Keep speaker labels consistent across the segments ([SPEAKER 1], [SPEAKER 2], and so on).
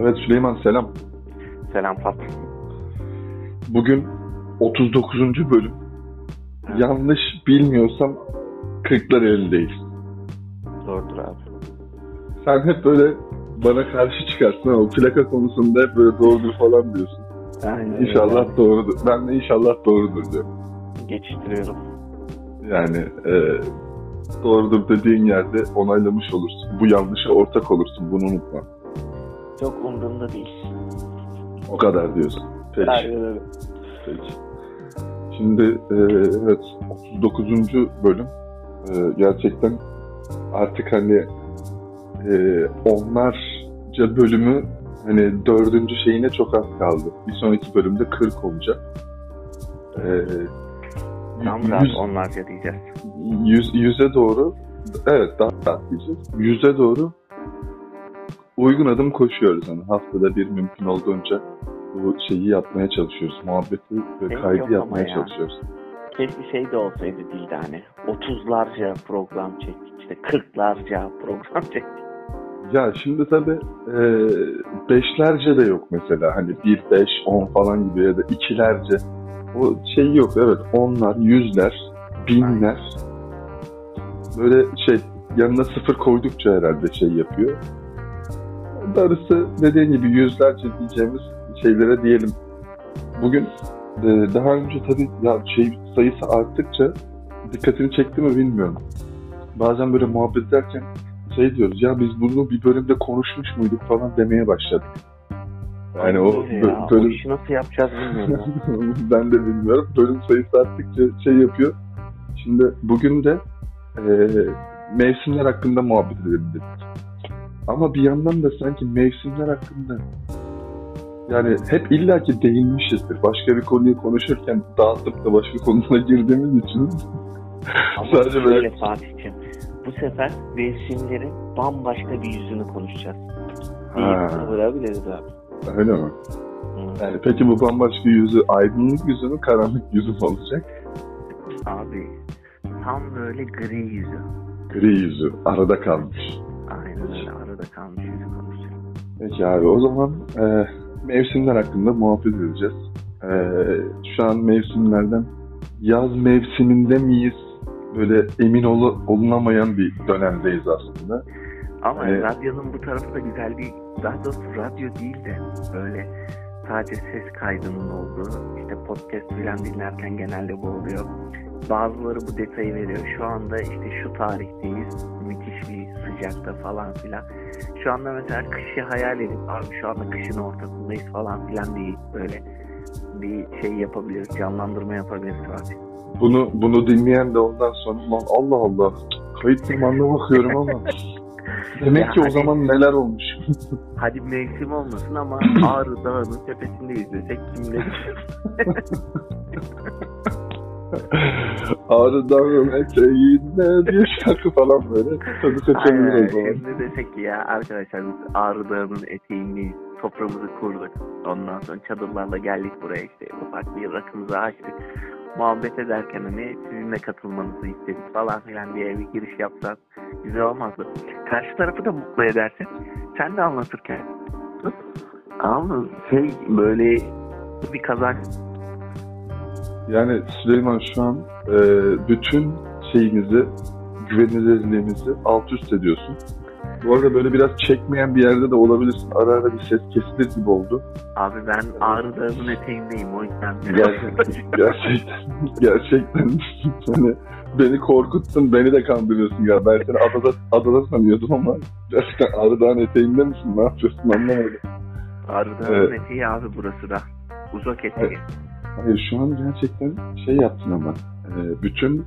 [SPEAKER 1] Evet Süleyman selam.
[SPEAKER 2] Selam Pat.
[SPEAKER 1] Bugün 39. bölüm.
[SPEAKER 2] Evet.
[SPEAKER 1] Yanlış bilmiyorsam 40'lar elindeyiz.
[SPEAKER 2] Doğrudur abi.
[SPEAKER 1] Sen hep böyle bana karşı çıkarsın ama plaka konusunda hep böyle doğrudur falan diyorsun.
[SPEAKER 2] Aynen
[SPEAKER 1] İnşallah doğrudur. Ben de inşallah doğrudur diyorum.
[SPEAKER 2] Geçiştiriyorum.
[SPEAKER 1] Yani e, doğrudur dediğin yerde onaylamış olursun. Bu yanlışa ortak olursun. Bunu unutma.
[SPEAKER 2] Çok umurumda değil.
[SPEAKER 1] O kadar diyorsun. Peki.
[SPEAKER 2] Aynen öyle.
[SPEAKER 1] Peki. Şimdi e, evet 39. bölüm E, gerçekten artık hani e, onlarca bölümü hani dördüncü şeyine çok az kaldı. Bir sonraki bölümde 40 olacak. E,
[SPEAKER 2] Tam
[SPEAKER 1] yüz-
[SPEAKER 2] rahat onlarca diyeceğiz.
[SPEAKER 1] yüz, yüze doğru evet daha rahat diyeceğiz. Yüze doğru uygun adım koşuyoruz. Hani haftada bir mümkün olduğunca bu şeyi yapmaya çalışıyoruz. Muhabbeti ve
[SPEAKER 2] Şey
[SPEAKER 1] kaydı yapmaya
[SPEAKER 2] ya.
[SPEAKER 1] çalışıyoruz.
[SPEAKER 2] Keşke şey de olsaydı dilde hani. 30'larca program çektik. işte 40'larca program çektik.
[SPEAKER 1] Ya şimdi tabii e, beşlerce de yok mesela. Hani bir, beş, on falan gibi ya da ikilerce. O şey yok evet. Onlar, yüzler, binler. Böyle şey yanına sıfır koydukça herhalde şey yapıyor. Darısı dediğin gibi yüzlerce diyeceğimiz şeylere diyelim. Bugün e, daha önce tabii ya şey sayısı arttıkça dikkatini çekti mi bilmiyorum. Bazen böyle muhabbet ederken şey diyoruz ya biz bunu bir bölümde konuşmuş muyduk falan demeye başladık. Yani o
[SPEAKER 2] ya, O
[SPEAKER 1] bölüm
[SPEAKER 2] işi nasıl yapacağız bilmiyorum.
[SPEAKER 1] ben de bilmiyorum. Bölüm sayısı arttıkça şey yapıyor. Şimdi bugün de e, mevsimler hakkında muhabbet edelim dedik. Ama bir yandan da sanki mevsimler hakkında yani hep illaki değinmişizdir. Başka bir konuyu konuşurken dağıtıp da başka konulara girdiğimiz için
[SPEAKER 2] Ama
[SPEAKER 1] Sadece böyle-
[SPEAKER 2] şöyle Fatih'ciğim. Bu sefer mevsimlerin bambaşka bir yüzünü konuşacağız. Vurabiliriz abi.
[SPEAKER 1] öyle mi?
[SPEAKER 2] Hı.
[SPEAKER 1] Yani peki bu bambaşka yüzü aydınlık yüzü mü karanlık yüzü mü olacak?
[SPEAKER 2] Abi tam böyle gri yüzü.
[SPEAKER 1] Gri yüzü arada kalmış.
[SPEAKER 2] Aynen öyle arada kalmış yüzü konuşacağız.
[SPEAKER 1] Peki abi o zaman e, mevsimler hakkında muhabbet edeceğiz. E, şu an mevsimlerden yaz mevsiminde miyiz? Böyle emin ol- olunamayan bir dönemdeyiz aslında.
[SPEAKER 2] Ama
[SPEAKER 1] Evet.
[SPEAKER 2] radyonun bu tarafı da güzel bir, daha doğrusu radyo değil de böyle sadece ses kaydının olduğu, işte podcast filan dinlerken genelde bu oluyor. Bazıları bu detayı veriyor. Şu anda işte şu tarihteyiz, müthiş bir sıcakta falan filan. Şu anda mesela kışı hayal edip, abi şu anda kışın ortasındayız falan filan diye böyle bir şey yapabiliriz, canlandırma yapabiliriz Fatih.
[SPEAKER 1] Bunu bunu dinleyen de ondan sonra lan Allah Allah kayıt zamanına bakıyorum ama demek
[SPEAKER 2] Ya
[SPEAKER 1] ki o
[SPEAKER 2] hani-
[SPEAKER 1] zaman neler olmuş.
[SPEAKER 2] Hadi mevsim olmasın ama Ağrı Dağı'nın tepesindeyiz desek kim ne
[SPEAKER 1] Ağrı Dağı'nın eteğinde bir şarkı falan böyle tadı seçebilir o zaman.
[SPEAKER 2] Şimdi desek ki ya arkadaşlar biz Ağrı Dağı'nın eteğindeyiz. Toprağımızı kurduk. Ondan sonra çadırlarla geldik buraya işte. Ufak bir rakımızı açtık. Muhabbet ederken hani sizin de katılmanızı istedik falan filan diye bir giriş yapsan güzel olmazdı. Karşı tarafı da mutlu edersin. Sen de anlatırken. Ama şey böyle bir kazanç
[SPEAKER 1] Yani Süleyman şu an e, bütün şeyimizi, güvenilirliğimizi alt üst ediyorsun. Bu arada böyle biraz çekmeyen bir yerde de olabilirsin. Ara ara bir ses kesilir gibi oldu.
[SPEAKER 2] Abi ben Ağrı Dağı'nın eteğindeyim o yüzden.
[SPEAKER 1] Gerçekten, gerçekten, gerçekten hani beni korkuttun, beni de kandırıyorsun ya. Ben seni adada, adada sanıyordum ama gerçekten Ağrı Dağı'nın eteğinde misin? Ne yapıyorsun anlamadım.
[SPEAKER 2] Ağrı Dağı'nın
[SPEAKER 1] Evet.
[SPEAKER 2] eteği abi burası da. Uzak eteği.
[SPEAKER 1] Hayır şu an gerçekten şey yaptın ama e, bütün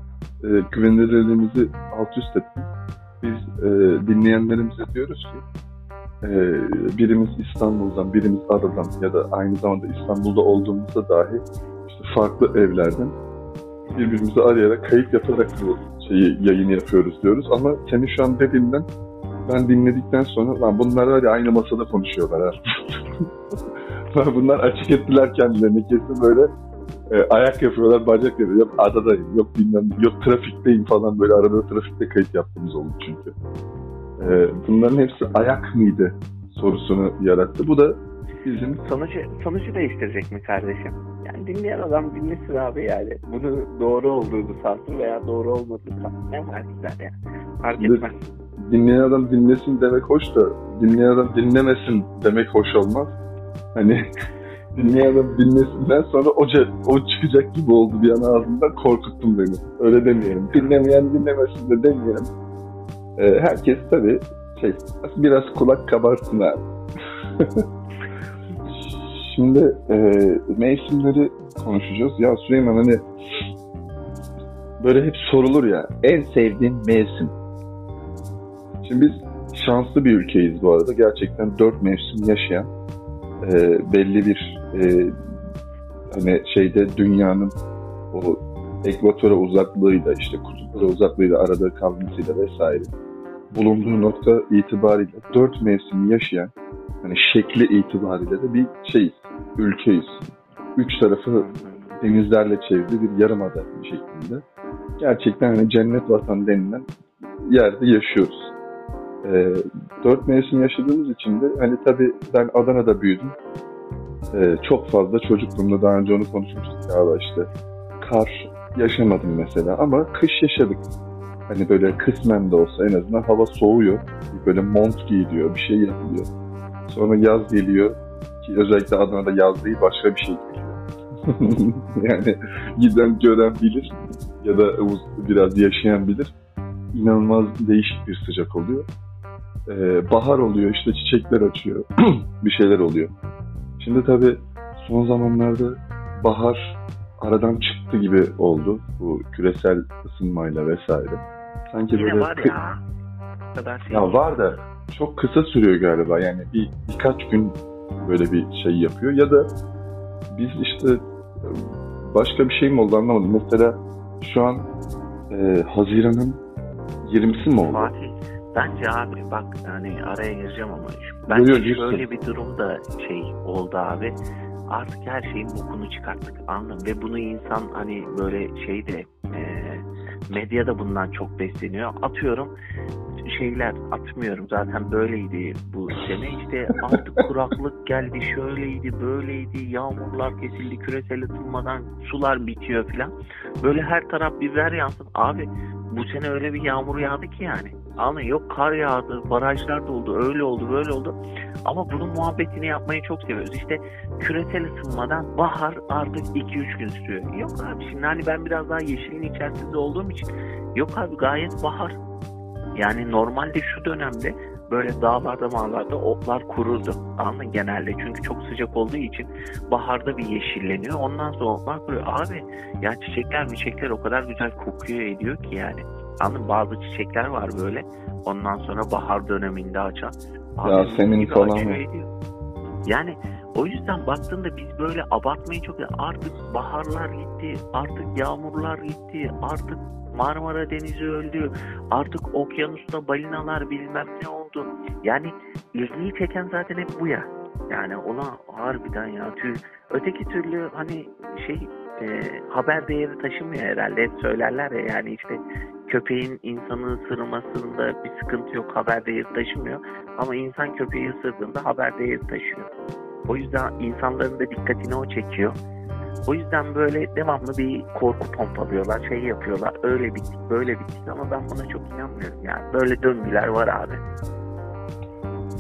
[SPEAKER 1] e, güvenilirliğimizi alt üst ettin. Biz e, dinleyenlerimize diyoruz ki birimiz İstanbul'dan, birimiz Adadan ya da aynı zamanda İstanbul'da olduğumuzda dahi işte farklı evlerden birbirimizi arayarak kayıt yaparak bu şeyi yayını yapıyoruz diyoruz. Ama seni şu an dediğinden ben dinledikten sonra lan bunlar var ya aynı masada konuşuyorlar ha. Bunlar açık ettiler kendilerini kesin böyle e, ayak yapıyorlar, bacak yapıyorlar. Yok adadayım, yok bilmem, yok trafikteyim falan böyle arada trafikte kayıt yaptığımız oldu çünkü. E, bunların hepsi ayak mıydı sorusunu yarattı. Bu da bizim...
[SPEAKER 2] Sonucu, sonucu değiştirecek mi kardeşim? Yani dinleyen adam dinlesin abi yani. Bunu doğru olduğunu sansın veya doğru olmadığını sansın. Ne var güzel yani. Fark etmez.
[SPEAKER 1] Dinleyen adam dinlesin demek hoş da dinleyen adam dinlemesin demek hoş olmaz. Hani dinleyen adam dinlesinden sonra o, o çıkacak gibi oldu bir an ağzından korkuttun beni. Öyle demeyelim. Dinlemeyen dinlemesin de demeyelim. Ee, herkes tabii şey biraz kulak kabarsın abi. Şimdi e, mevsimleri konuşacağız. Ya Süleyman hani böyle hep sorulur ya en sevdiğin mevsim. Şimdi biz şanslı bir ülkeyiz bu arada. Gerçekten dört mevsim yaşayan e, belli bir e, hani şeyde dünyanın o ekvatora uzaklığıyla işte kutuplara uzaklığıyla arada kalmasıyla vesaire bulunduğu nokta itibariyle dört mevsim yaşayan hani şekli itibariyle de bir şeyiz, ülkeyiz. Üç tarafı denizlerle çevrili bir yarımada şeklinde. Gerçekten hani cennet vatan denilen yerde yaşıyoruz. Ee, dört mevsim yaşadığımız için de hani tabii ben Adana'da büyüdüm. Ee, çok fazla çocukluğumda daha önce onu konuşmuştuk galiba işte. Kar yaşamadım mesela ama kış yaşadık. Hani böyle kısmen de olsa en azından hava soğuyor. Böyle mont giyiliyor, bir şey yapılıyor. Sonra yaz geliyor ki özellikle Adana'da yaz değil başka bir şey geliyor. yani giden gören bilir ya da biraz yaşayan bilir. İnanılmaz değişik bir sıcak oluyor. Ee, bahar oluyor işte çiçekler açıyor. bir şeyler oluyor. Şimdi tabii son zamanlarda bahar aradan çıktı gibi oldu. Bu küresel ısınmayla vesaire.
[SPEAKER 2] Sanki Yine böyle var ya.
[SPEAKER 1] kadar şey ya var da çok kısa sürüyor galiba. Yani bir birkaç gün böyle bir şey yapıyor. Ya da biz işte başka bir şey mi oldu anlamadım. Mesela şu an e, Haziran'ın 20'si mi oldu?
[SPEAKER 2] Fatih bence abi bak hani araya gireceğim ama bence Görüyor, şöyle bir durum da şey oldu abi. Artık her şeyin bokunu çıkarttık anladın ve bunu insan hani böyle şey de e, medyada bundan çok besleniyor. Atıyorum şeyler atmıyorum. Zaten böyleydi bu sene işte artık kuraklık geldi şöyleydi böyleydi. Yağmurlar kesildi küresel ısınmadan sular bitiyor filan. Böyle her taraf biber yansın. Abi bu sene öyle bir yağmur yağdı ki yani ama yok kar yağdı barajlar doldu öyle oldu böyle oldu ama bunun muhabbetini yapmayı çok seviyoruz işte küresel ısınmadan bahar artık 2-3 gün sürüyor yok abi şimdi hani ben biraz daha yeşilin içerisinde olduğum için yok abi gayet bahar yani normalde şu dönemde böyle dağlarda mağlarda otlar kururdu. Anladın genelde çünkü çok sıcak olduğu için baharda bir yeşilleniyor. Ondan sonra otlar kuruyor. Abi ya çiçekler çiçekler o kadar güzel kokuyor ediyor ki yani. Anladın bazı çiçekler var böyle. Ondan sonra bahar döneminde açan.
[SPEAKER 1] Abi, ya senin falan
[SPEAKER 2] Yani o yüzden baktığında biz böyle abartmayı çok artık baharlar gitti, artık yağmurlar gitti, artık Marmara Denizi öldü. Artık okyanusta balinalar bilmem ne oldu. Yani ilgiyi çeken zaten hep bu ya. Yani ona harbiden ya tür. Öteki türlü hani şey e, haber değeri taşımıyor herhalde. Hep söylerler ya yani işte köpeğin insanı ısırmasında bir sıkıntı yok haber değeri taşımıyor. Ama insan köpeği ısırdığında haber değeri taşıyor. O yüzden insanların da dikkatini o çekiyor. O yüzden böyle devamlı bir korku pompalıyorlar, şey yapıyorlar. Öyle bittik, böyle bittik ama ben buna çok inanmıyorum. Yani böyle döngüler var abi.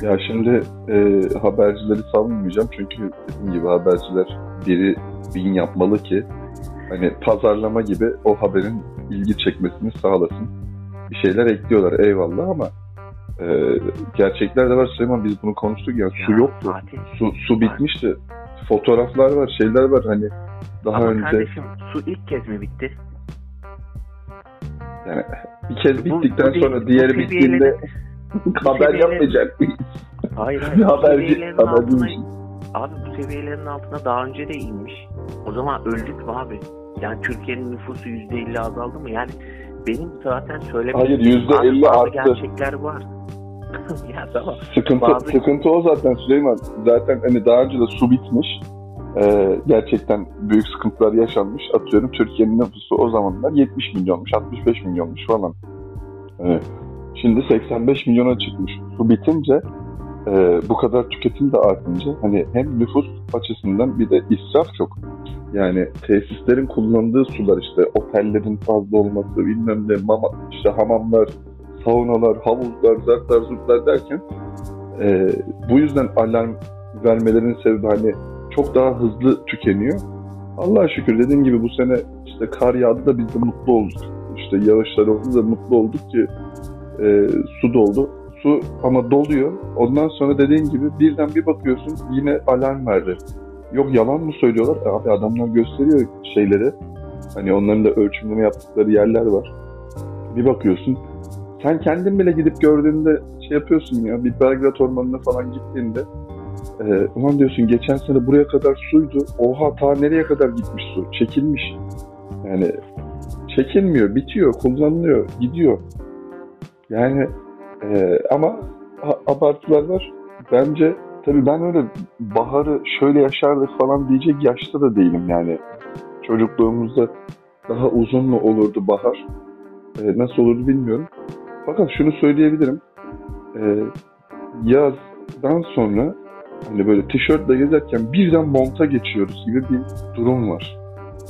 [SPEAKER 1] Ya şimdi e, habercileri savunmayacağım çünkü dediğim gibi haberciler biri bin yapmalı ki hani pazarlama gibi o haberin ilgi çekmesini sağlasın. Bir şeyler ekliyorlar eyvallah ama e, gerçekler de var Süleyman biz bunu konuştuk ya, ya su yoktu. Fatih, su, su bitmişti. Fotoğraflar var şeyler var hani daha
[SPEAKER 2] Ama
[SPEAKER 1] önce...
[SPEAKER 2] kardeşim su ilk kez mi bitti?
[SPEAKER 1] Yani bir kez bittikten bu, bu sonra diğeri bittiğinde haber yapmayacak mıyız?
[SPEAKER 2] Hayır hayır. haberci, haberci Abi bu seviyelerin altına daha önce de inmiş. O zaman öldük mü abi? Yani Türkiye'nin nüfusu %50 azaldı mı? Yani benim zaten söylemediğim
[SPEAKER 1] Hayır %50 arttı.
[SPEAKER 2] gerçekler var. ya tamam.
[SPEAKER 1] Sıkıntı, bazı... sıkıntı o zaten Süleyman. Zaten hani daha önce de su bitmiş e, gerçekten büyük sıkıntılar yaşanmış. Atıyorum Türkiye'nin nüfusu o zamanlar 70 milyonmuş, 65 milyonmuş falan. E, şimdi 85 milyona çıkmış. Su bitince e, bu kadar tüketim de artınca hani hem nüfus açısından bir de israf çok. Yani tesislerin kullandığı sular işte otellerin fazla olması bilmem ne mama, işte hamamlar, saunalar, havuzlar, zartlar, zurtlar derken e, bu yüzden alarm vermelerinin sebebi hani çok daha hızlı tükeniyor. Allah'a şükür dediğim gibi bu sene işte kar yağdı da biz de mutlu olduk. İşte yağışlar oldu da mutlu olduk ki e, su doldu. Su ama doluyor. Ondan sonra dediğin gibi birden bir bakıyorsun yine alarm verdi. Yok yalan mı söylüyorlar? E, abi adamlar gösteriyor şeyleri. Hani onların da ölçümleme yaptıkları yerler var. Bir bakıyorsun. Sen kendin bile gidip gördüğünde şey yapıyorsun ya bir Belgrad Ormanı'na falan gittiğinde e, ulan diyorsun geçen sene buraya kadar suydu. Oha ta nereye kadar gitmiş su? Çekilmiş. Yani çekilmiyor, bitiyor, kullanılıyor, gidiyor. Yani e, ama abartılar var. Bence tabii ben öyle baharı şöyle yaşardık falan diyecek yaşta da değilim yani. Çocukluğumuzda daha uzun mu olurdu bahar? E, nasıl olurdu bilmiyorum. Fakat şunu söyleyebilirim. E, yazdan sonra hani böyle tişörtle gezerken birden monta geçiyoruz gibi bir durum var.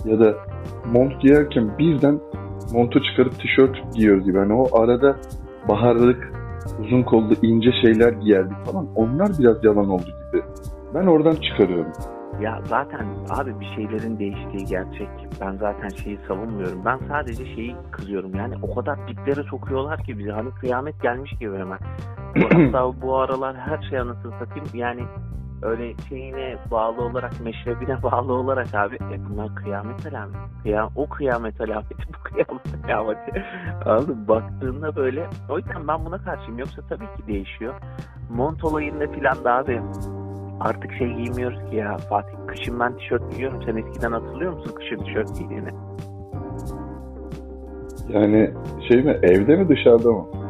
[SPEAKER 1] Ya da mont giyerken birden montu çıkarıp tişört giyiyoruz gibi. Hani o arada baharlık, uzun kollu ince şeyler giyerdik falan. Onlar biraz yalan oldu gibi. Ben oradan çıkarıyorum.
[SPEAKER 2] Ya zaten abi bir şeylerin değiştiği gerçek. Ben zaten şeyi savunmuyorum. Ben sadece şeyi kızıyorum. Yani o kadar diplere sokuyorlar ki bizi. Hani kıyamet gelmiş gibi hemen. Hatta bu aralar her şey anasını satayım. Yani öyle şeyine bağlı olarak, meşrebine bağlı olarak abi e bunlar kıyamet alameti. Kıyam, o kıyamet alameti, bu kıyamet alameti. Anladın Baktığında böyle, o yüzden ben buna karşıyım. Yoksa tabii ki değişiyor. Mont olayında filan da abi artık şey giymiyoruz ki ya Fatih. Kışın ben tişört giyiyorum. Sen eskiden hatırlıyor musun kışın tişört giydiğini?
[SPEAKER 1] Yani şey mi evde mi dışarıda mı?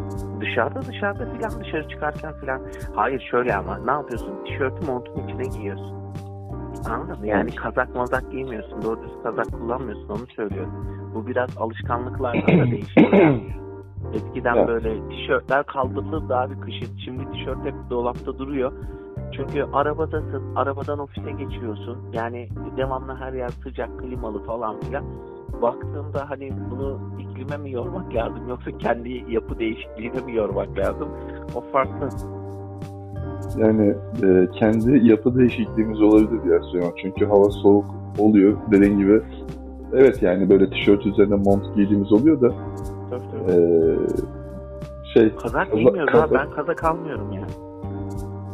[SPEAKER 2] Dışarıda dışarıda filan dışarı çıkarken filan. Hayır şöyle ama ne yapıyorsun? Tişörtü montun içine giyiyorsun. Anladın mı? Yani kazak mazak giymiyorsun. Doğru düz kazak kullanmıyorsun onu söylüyorum. Bu biraz alışkanlıklarla da değişiyor. Eskiden evet. böyle tişörtler kaldırılırdı abi kışın. Şimdi tişört hep dolapta duruyor. Çünkü arabadasın, arabadan ofise geçiyorsun. Yani devamlı her yer sıcak, klimalı falan filan baktığımda hani bunu iklime mi yormak lazım yoksa kendi yapı değişikliğine mi yormak lazım? O farklı.
[SPEAKER 1] Yani e, kendi yapı değişikliğimiz olabilir ya Süleyman. Çünkü hava soğuk oluyor dediğin gibi. Evet yani böyle tişört üzerine mont giydiğimiz oluyor da
[SPEAKER 2] tabii, tabii. E,
[SPEAKER 1] şey
[SPEAKER 2] kazak giymiyoruz kazak, abi ben kazak almıyorum yani.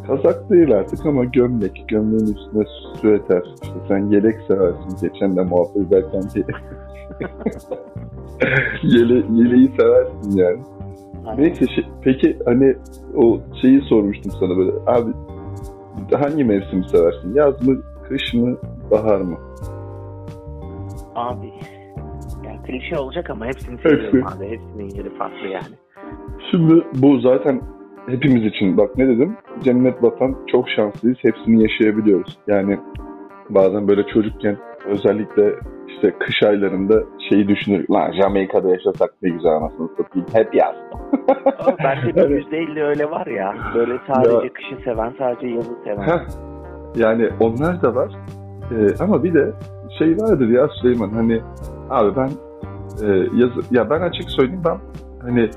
[SPEAKER 1] Kazak değil artık ama gömlek. Gömleğin üstüne süveter. İşte sen yelek seversin. Geçen de muhabbet ederken Yele, yeleği seversin yani. Aynen. Neyse şey, peki hani o şeyi sormuştum sana böyle abi hangi mevsimi seversin? Yaz mı, kış mı, bahar mı?
[SPEAKER 2] Abi yani klişe olacak ama hepsini seviyorum Hepsi. abi. Hepsinin yeri farklı yani.
[SPEAKER 1] Şimdi bu zaten hepimiz için bak ne dedim? Cennet vatan çok şanslıyız. Hepsini yaşayabiliyoruz. Yani bazen böyle çocukken özellikle işte kış aylarında şeyi düşünür. Lan Jamaika'da yaşasak ne güzel anasını satayım. Hep yaz.
[SPEAKER 2] Bence bir yüzde elli öyle var ya. Böyle sadece ya. kışı seven, sadece yazı seven. Heh.
[SPEAKER 1] Yani onlar da var. Ee, ama bir de şey vardır ya Süleyman hani abi ben e, yazı ya ben açık söyleyeyim ben hani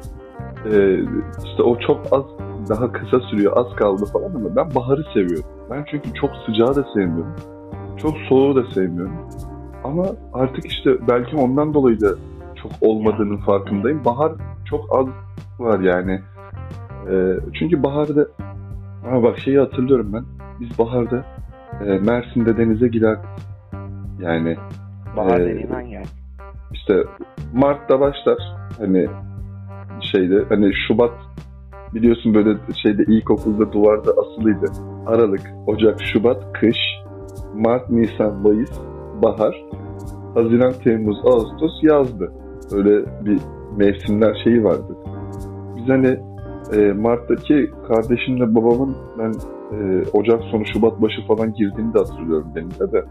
[SPEAKER 1] e, işte o çok az daha kısa sürüyor az kaldı falan ama ben baharı seviyorum. Ben çünkü çok sıcağı da sevmiyorum. Çok soğuğu da sevmiyorum. Ama artık işte belki ondan dolayı da çok olmadığının farkındayım. Bahar çok az var yani. E, çünkü baharda ama bak şeyi hatırlıyorum ben. Biz baharda e, Mersin'de denize girerdik. Yani
[SPEAKER 2] Bahar e, dediğin hangi
[SPEAKER 1] İşte Mart'ta başlar. Hani şeyde hani Şubat biliyorsun böyle şeyde ilkokulda duvarda asılıydı. Aralık, Ocak, Şubat, kış, Mart, Nisan, Mayıs, bahar, Haziran, Temmuz, Ağustos yazdı. Öyle bir mevsimler şeyi vardı. Biz hani e, Mart'taki kardeşimle babamın ben e, Ocak sonu Şubat başı falan girdiğini de hatırlıyorum denize de.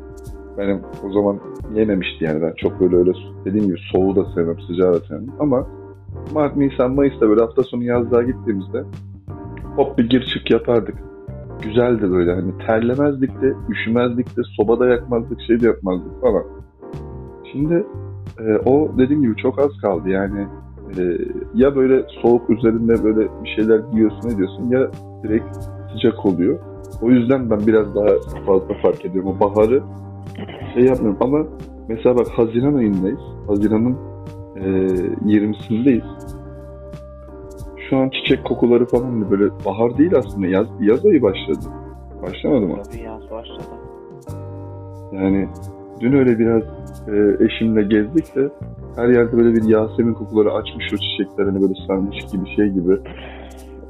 [SPEAKER 1] Benim o zaman yememişti yani ben çok böyle öyle dediğim gibi soğuğu da sevmem, sıcağı da sevmem. Ama Mart, Nisan, Mayıs'ta böyle hafta sonu yazlığa gittiğimizde hop bir gir çık yapardık. Güzeldi böyle. Hani terlemezdik de, üşümezdik de, sobada yakmazdık, şey de yapmazdık falan. Şimdi e, o dediğim gibi çok az kaldı yani. E, ya böyle soğuk üzerinde böyle bir şeyler giyiyorsun ediyorsun ya direkt sıcak oluyor. O yüzden ben biraz daha fazla fark ediyorum. O baharı şey yapmıyorum ama mesela bak Haziran ayındayız. Haziran'ın e, 20'sindeyiz. Şu an çiçek kokuları falan da böyle bahar değil aslında yaz, yaz ayı başladı. Başlamadı mı?
[SPEAKER 2] Tabii yaz başladı.
[SPEAKER 1] Yani dün öyle biraz e, eşimle gezdik de her yerde böyle bir Yasemin kokuları açmış o çiçeklerini böyle sarmış gibi şey gibi.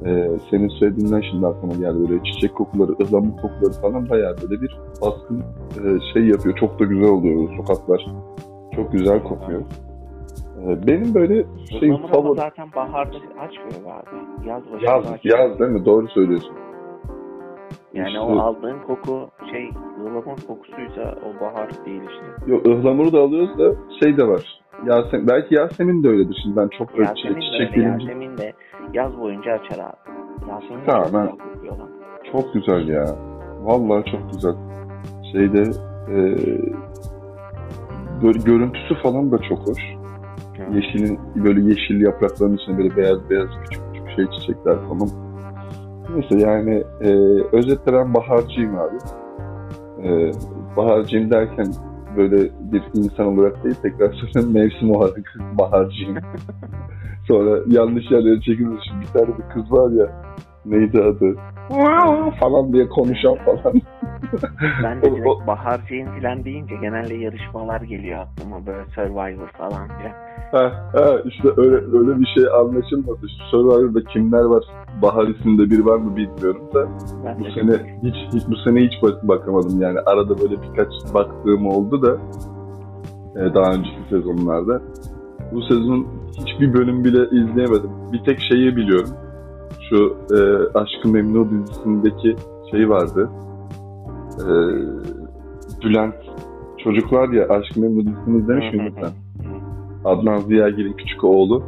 [SPEAKER 1] E, senin söylediğinden şimdi aklıma geldi böyle çiçek kokuları, ıhlamur kokuları falan bayağı böyle bir baskın e, şey yapıyor. Çok da güzel oluyor sokaklar. Çok güzel kokuyor. E, benim böyle şey
[SPEAKER 2] ama
[SPEAKER 1] favori...
[SPEAKER 2] zaten baharda açmıyor abi. Yaz başında
[SPEAKER 1] Yaz,
[SPEAKER 2] açıyor.
[SPEAKER 1] yaz değil mi? Doğru söylüyorsun.
[SPEAKER 2] Yani
[SPEAKER 1] İşte-
[SPEAKER 2] o aldığın koku şey ıhlamur kokusuysa o bahar değil işte.
[SPEAKER 1] Yok ıhlamuru da alıyoruz da şey de var. Yasemin, belki Yasemin de öyledir şimdi ben çok böyle
[SPEAKER 2] Yasemin de
[SPEAKER 1] çiçek
[SPEAKER 2] öyle. Yasemin de yaz boyunca açar abi. Yasemin de
[SPEAKER 1] Tamam,
[SPEAKER 2] çok
[SPEAKER 1] ben-. Çok güzel ya. Vallahi çok güzel. Şeyde e, görüntüsü falan da çok hoş.
[SPEAKER 2] Hı.
[SPEAKER 1] Yeşilin böyle yeşil yaprakların içinde böyle beyaz beyaz küçük küçük şey çiçekler falan. Neyse yani e, özetle ben baharcıyım abi. E, baharcıyım derken böyle bir insan olarak değil tekrar söyleyeyim mevsim olarak baharcıyım. Sonra yanlış yerlere çekilmiş. Bir tane bir kız var ya neydi adı? falan diye konuşan falan.
[SPEAKER 2] Ben de direkt
[SPEAKER 1] o-
[SPEAKER 2] baharcıyım falan deyince genelde yarışmalar geliyor aklıma böyle Survivor falan filan.
[SPEAKER 1] ha, ha, işte öyle öyle bir şey anlaşılmadı. Survivor'da kimler var? Bahar isimde biri var mı bilmiyorum da
[SPEAKER 2] Ben
[SPEAKER 1] bu sene hiç, hiç bu sene hiç bak- bakamadım yani arada böyle birkaç baktığım oldu da e, daha önceki sezonlarda. Bu sezon hiçbir bölüm bile izleyemedim. Bir tek şeyi biliyorum. Şu e, Aşkı Memnu dizisindeki şey vardı. E, Bülent çocuk var ya Aşkı Memnu dizisini izlemiş miydin sen? Adnan Ziyagil'in küçük oğlu.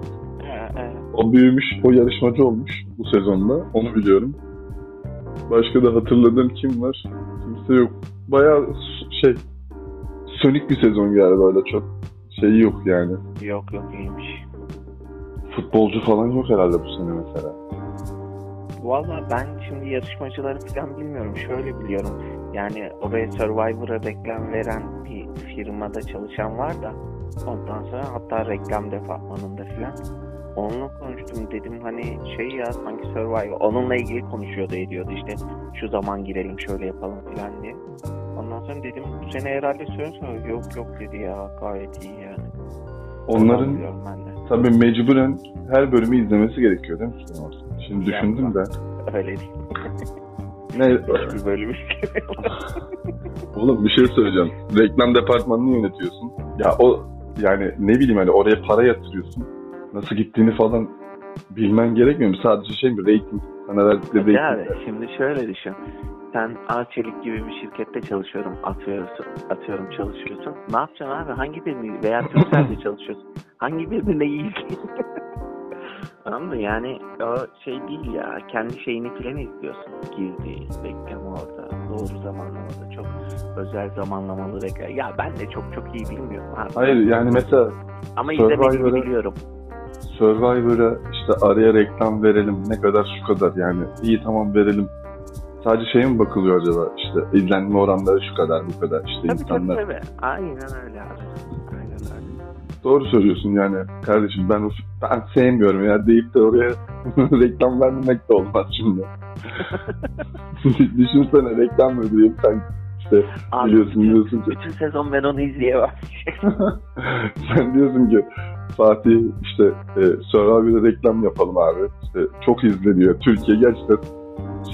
[SPEAKER 1] O büyümüş, o yarışmacı olmuş bu sezonda. Onu biliyorum. Başka da hatırladığım kim var? Kimse yok. Bayağı s- şey, sönük bir sezon galiba öyle çok şeyi yok yani.
[SPEAKER 2] yok yok iyiymiş.
[SPEAKER 1] Futbolcu falan yok herhalde bu sene mesela.
[SPEAKER 2] Valla ben şimdi yarışmacıları falan bilmiyorum. Şöyle biliyorum. Yani oraya Survivor'a reklam veren bir firmada çalışan var da ondan sonra hatta reklam departmanında falan onunla konuştum dedim hani şey ya sanki Survivor onunla ilgili konuşuyordu ediyordu işte şu zaman girelim şöyle yapalım falan diye. Ondan sonra dedim bu sene herhalde söz yok yok dedi ya gayet iyi yani.
[SPEAKER 1] Onların tabii mecburen her bölümü izlemesi gerekiyor değil mi? Şimdi düşündüm de.
[SPEAKER 2] Öyle değil.
[SPEAKER 1] Ne,
[SPEAKER 2] Bir bölüm
[SPEAKER 1] oğlum bir şey söyleyeceğim. Reklam departmanını yönetiyorsun. Ya o yani ne bileyim hani oraya para yatırıyorsun. Nasıl gittiğini falan bilmen gerekmiyor mu? Sadece şey mi? Rating. Sana verdikleri rating.
[SPEAKER 2] abi şimdi şöyle düşün. Sen Arçelik gibi bir şirkette çalışıyorum, atıyorsun, atıyorum çalışıyorsun. Ne yapacaksın abi? Hangi birini veya Turkcell'de çalışıyorsun? Hangi birine iyi Anladın mı? Yani o şey değil ya. Kendi şeyini filan izliyorsun. Girdi, bekleme orada. Doğru zamanlamada. Çok özel zamanlamalı reklam. Ya ben de çok çok iyi bilmiyorum abi.
[SPEAKER 1] Hayır yani mesela
[SPEAKER 2] Ama izlemediğimi biliyorum.
[SPEAKER 1] Survivor'a işte araya reklam verelim ne kadar şu kadar yani iyi tamam verelim. Sadece şeye mi bakılıyor acaba işte izlenme oranları şu kadar bu kadar işte
[SPEAKER 2] Tabii
[SPEAKER 1] insanlar.
[SPEAKER 2] tabii tabii. Aynen öyle abi.
[SPEAKER 1] Doğru söylüyorsun yani kardeşim ben ben sevmiyorum ya deyip de oraya reklam vermemek de olmaz şimdi. Düşünsene reklam ödeyeyim sen işte
[SPEAKER 2] Abi,
[SPEAKER 1] biliyorsun
[SPEAKER 2] bütün-
[SPEAKER 1] diyorsun ki
[SPEAKER 2] Bütün sezon ben onu izleyemem.
[SPEAKER 1] sen diyorsun ki Fatih işte e, Survivor'da reklam yapalım abi. İşte çok izleniyor. Türkiye gerçekten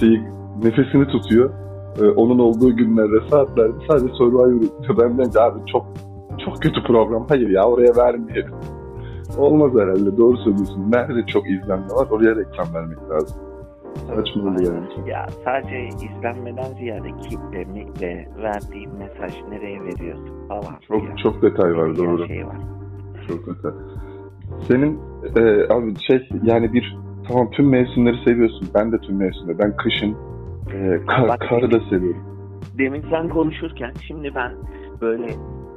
[SPEAKER 1] şeyi nefesini tutuyor. E, onun olduğu günlerde saatlerde sadece Survivor izliyor. Ben ki abi çok çok kötü program. Hayır ya oraya vermeyelim. Olmaz herhalde. Doğru söylüyorsun. Nerede çok izlenme var oraya reklam vermek lazım. Saçma oluyor yani.
[SPEAKER 2] Ya sadece izlenmeden ziyade kitlemi ve verdiğim mesaj nereye veriyorsun falan.
[SPEAKER 1] Çok
[SPEAKER 2] filan.
[SPEAKER 1] çok detay var doğru.
[SPEAKER 2] Şey var.
[SPEAKER 1] Çok detay. Senin e, abi şey yani bir tamam tüm mevsimleri seviyorsun. Ben de tüm mevsimleri. Ben kışın Ee, kar,
[SPEAKER 2] Bak-
[SPEAKER 1] karı da seviyorum.
[SPEAKER 2] Demin sen konuşurken şimdi ben böyle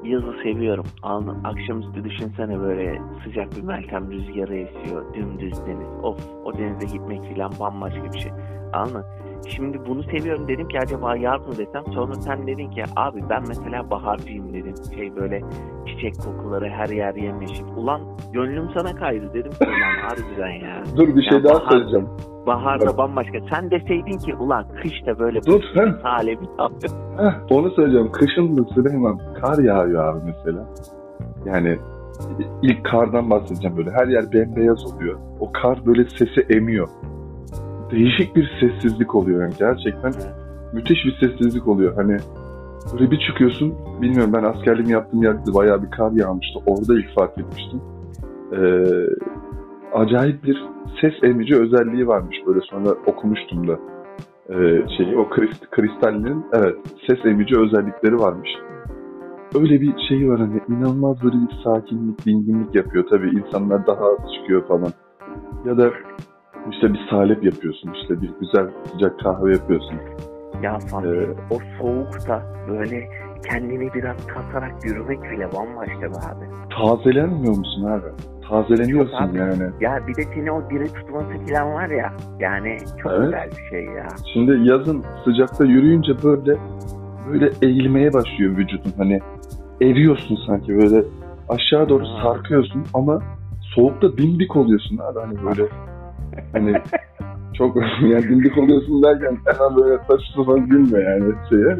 [SPEAKER 2] yazı seviyorum. Anladın? Akşamüstü düşünsene böyle sıcak bir Meltem rüzgarı esiyor. Dümdüz deniz. Of o denize gitmek falan bambaşka bir şey. Anladın? Şimdi bunu seviyorum dedim ki acaba yaz mı desem sonra sen dedin ki abi ben mesela baharcıyım dedin. Şey böyle çiçek kokuları her yer yemyeşil. Ulan gönlüm sana kaydı dedim ulan harbiden ya.
[SPEAKER 1] Dur bir şey
[SPEAKER 2] Ya
[SPEAKER 1] daha
[SPEAKER 2] bahar-
[SPEAKER 1] söyleyeceğim.
[SPEAKER 2] Bahar da
[SPEAKER 1] Bak.
[SPEAKER 2] bambaşka. Sen deseydin ki ulan kış da böyle
[SPEAKER 1] Dur
[SPEAKER 2] bir yapıyor.
[SPEAKER 1] Heh, onu söyleyeceğim. Kışın da Süleyman kar yağıyor abi mesela. Yani ilk kardan bahsedeceğim böyle. Her yer bembeyaz oluyor. O kar böyle sesi emiyor. Değişik bir sessizlik oluyor yani. Gerçekten müthiş bir sessizlik oluyor. Hani böyle bir çıkıyorsun. Bilmiyorum ben askerliğimi yaptığım yerde bayağı bir kar yağmıştı. Orada ilk fark etmiştim. Ee, acayip bir ses emici özelliği varmış böyle sonra okumuştum da ee, şeyi o krist, kristallerin evet ses emici özellikleri varmış. Öyle bir şey var hani inanılmaz böyle bir sakinlik, dinginlik yapıyor. Tabii insanlar daha az çıkıyor falan. Ya da işte bir salep yapıyorsun, işte bir güzel sıcak kahve yapıyorsun.
[SPEAKER 2] Ya Fatih
[SPEAKER 1] Ee,
[SPEAKER 2] o soğukta böyle kendini biraz kasarak yürümek bile bambaşka be abi.
[SPEAKER 1] Tazelenmiyor musun abi? Tazeleniyorsun
[SPEAKER 2] abi.
[SPEAKER 1] yani.
[SPEAKER 2] Ya bir de seni o diri tutması falan var ya. Yani çok
[SPEAKER 1] Evet.
[SPEAKER 2] güzel bir şey ya.
[SPEAKER 1] Şimdi yazın sıcakta yürüyünce böyle böyle eğilmeye başlıyor vücudun. Hani eriyorsun sanki böyle aşağı doğru
[SPEAKER 2] Ha.
[SPEAKER 1] sarkıyorsun ama soğukta dimdik oluyorsun abi hani böyle hani çok yani dimdik oluyorsun derken hemen böyle taş falan gülme yani şeye.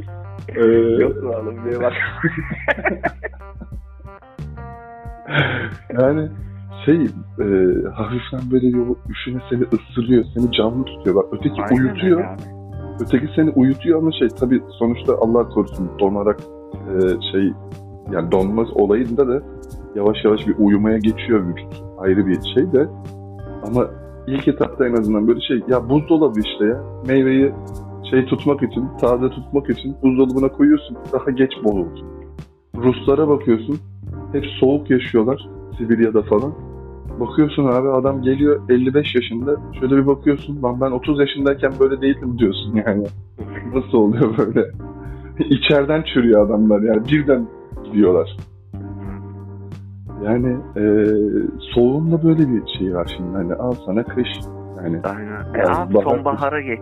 [SPEAKER 1] Ee,
[SPEAKER 2] Yok mu oğlum bir bak.
[SPEAKER 1] yani şey e, hafiften böyle bir o üşüme seni ısırıyor, seni canlı tutuyor. Bak öteki
[SPEAKER 2] Aynen
[SPEAKER 1] uyutuyor.
[SPEAKER 2] abi.
[SPEAKER 1] Öteki seni uyutuyor ama şey tabii sonuçta Allah korusun donarak e, şey yani donmaz olayında da yavaş yavaş bir uyumaya geçiyor vücut. Ayrı bir şey de ama ilk etapta en azından böyle şey ya buzdolabı işte ya meyveyi şey tutmak için taze tutmak için buzdolabına koyuyorsun daha geç bozulsun. Ruslara bakıyorsun hep soğuk yaşıyorlar Sibirya'da falan. Bakıyorsun abi adam geliyor 55 yaşında şöyle bir bakıyorsun lan ben 30 yaşındayken böyle değildim diyorsun yani. Nasıl oluyor böyle? İçeriden çürüyor adamlar yani birden gidiyorlar. Yani e, soğuğun da böyle bir şey var şimdi hani al sana kış yani.
[SPEAKER 2] Aynen. E abi
[SPEAKER 1] bahar
[SPEAKER 2] sonbahara geç.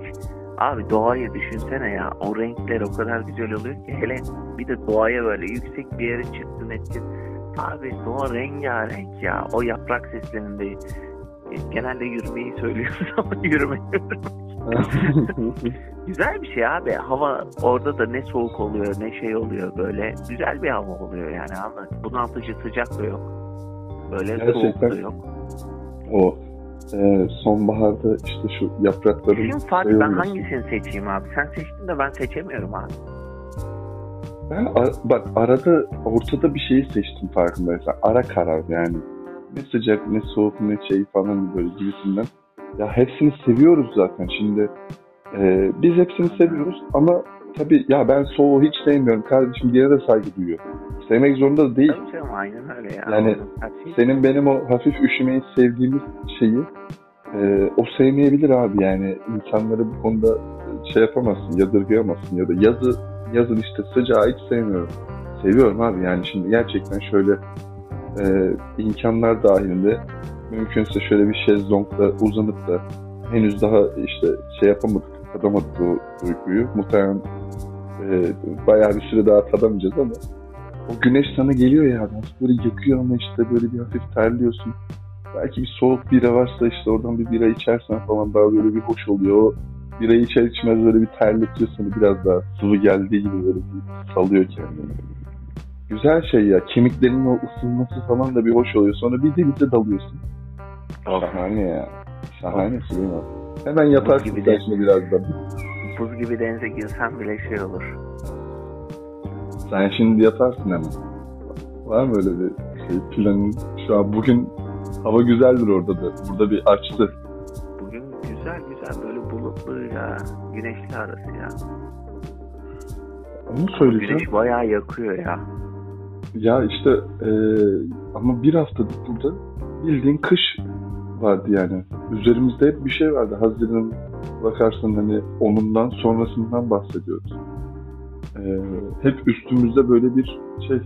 [SPEAKER 2] Abi doğayı düşünsene ya. O renkler o kadar güzel oluyor ki. Hele bir de doğaya böyle yüksek bir yere çıktın ettin. Abi doğa rengarenk ya. O yaprak seslerinde e, genelde yürümeyi söylüyoruz ama yürümüyoruz. Güzel bir şey abi. Hava orada da ne soğuk oluyor ne şey oluyor böyle. Güzel bir hava oluyor yani anladın. Bunaltıcı sıcak da yok. Böyle
[SPEAKER 1] Gerçekten.
[SPEAKER 2] soğuk da yok.
[SPEAKER 1] o e, sonbaharda işte şu yaprakların
[SPEAKER 2] Şimdi Fatih ben hangisini seçeyim abi? Sen seçtin de ben seçemiyorum abi.
[SPEAKER 1] Ben ar- bak arada ortada bir şeyi seçtim farkındaysan. Ara karar yani. Ne sıcak ne soğuk ne şey falan böyle gibisinden. Ya hepsini seviyoruz zaten şimdi. e, biz hepsini seviyoruz ama tabii ya ben soğuğu hiç sevmiyorum kardeşim diye de saygı duyuyor. Sevmek zorunda da değil.
[SPEAKER 2] Tabii canım aynen öyle ya.
[SPEAKER 1] Yani
[SPEAKER 2] şey-
[SPEAKER 1] Senin benim o hafif üşümeyi sevdiğimiz şeyi e, o sevmeyebilir abi yani insanları bu konuda şey yapamazsın, yadırgayamazsın ya da yazı yazın işte sıcağı hiç sevmiyorum. Seviyorum abi yani şimdi gerçekten şöyle e, imkanlar dahilinde mümkünse şöyle bir şezlongda uzanıp da henüz daha işte şey yapamadık, tadamadık o uykuyu. Muhtemelen e, bayağı bir süre daha tadamayacağız ama o güneş sana geliyor ya nasıl böyle yakıyor ama işte böyle bir hafif terliyorsun. Belki bir soğuk bira varsa işte oradan bir bira içersen falan daha böyle bir hoş oluyor. O birayı içer içmez böyle bir terletiyor seni biraz daha sıvı geldiği gibi böyle bir salıyor kendini. Güzel şey ya. Kemiklerinin o ısınması falan da bir hoş oluyor. Sonra bir denize dalıyorsun. Şahane ya. Şahane Süleyman. Hemen yaparsın
[SPEAKER 2] gibi de.
[SPEAKER 1] şimdi birazdan.
[SPEAKER 2] Buz gibi denize girsen bile şey olur.
[SPEAKER 1] Sen şimdi yaparsın hemen. Var mı öyle bir şey planın? Şu an bugün hava güzeldir orada da. Burada bir açtı.
[SPEAKER 2] Bugün güzel güzel böyle bulutluyla güneşli arası ya.
[SPEAKER 1] Onu söyleyeceğim.
[SPEAKER 2] Güneş bayağı yakıyor ya.
[SPEAKER 1] Ya işte e, ama bir haftadır burada bildiğin kış vardı yani. Üzerimizde hep bir şey vardı. Haziran bakarsın hani onundan sonrasından bahsediyoruz. Ee, hep üstümüzde böyle bir şey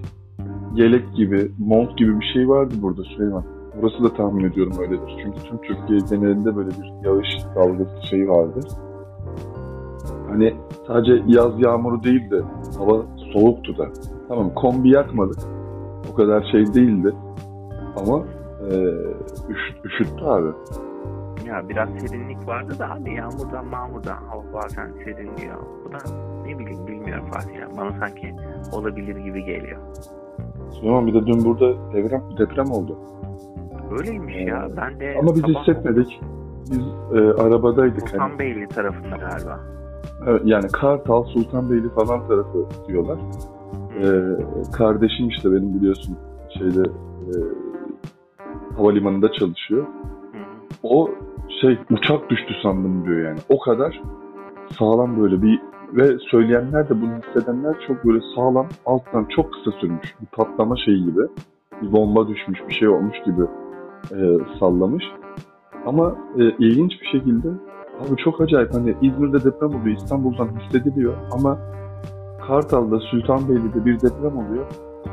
[SPEAKER 1] yelek gibi, mont gibi bir şey vardı burada Süleyman. Burası da tahmin ediyorum öyledir. Çünkü tüm Türkiye genelinde böyle bir yağış dalgası şeyi vardı. Hani sadece yaz yağmuru değil de hava soğuktu da. Tamam kombi yakmadık. O kadar şey değildi. Ama e, üş, üşüttü abi.
[SPEAKER 2] Ya biraz serinlik vardı da abi yağmurdan mağmurdan hava bazen serinliyor. Bu da ne bileyim bilmiyorum Fatih ya. Bana sanki olabilir gibi geliyor.
[SPEAKER 1] Süleyman bir de dün burada deprem, deprem oldu.
[SPEAKER 2] Öyleymiş ya. Ben de
[SPEAKER 1] Ama biz
[SPEAKER 2] sabah
[SPEAKER 1] hissetmedik. Biz e, arabadaydık. Hani.
[SPEAKER 2] Sultanbeyli tarafında galiba.
[SPEAKER 1] Evet, yani Kartal, Sultanbeyli falan tarafı diyorlar. Ee, kardeşim işte benim biliyorsun şeyde e, havalimanında çalışıyor.
[SPEAKER 2] Hı.
[SPEAKER 1] O şey uçak düştü sandım diyor yani. O kadar sağlam böyle bir ve söyleyenler de bunu hissedenler çok böyle sağlam alttan çok kısa sürmüş. Bir patlama şeyi gibi. Bir bomba düşmüş bir şey olmuş gibi e, sallamış. Ama e, ilginç bir şekilde abi çok acayip hani İzmir'de deprem oluyor İstanbul'dan hissediliyor ama Kartal'da Sultanbeyli'de bir deprem oluyor.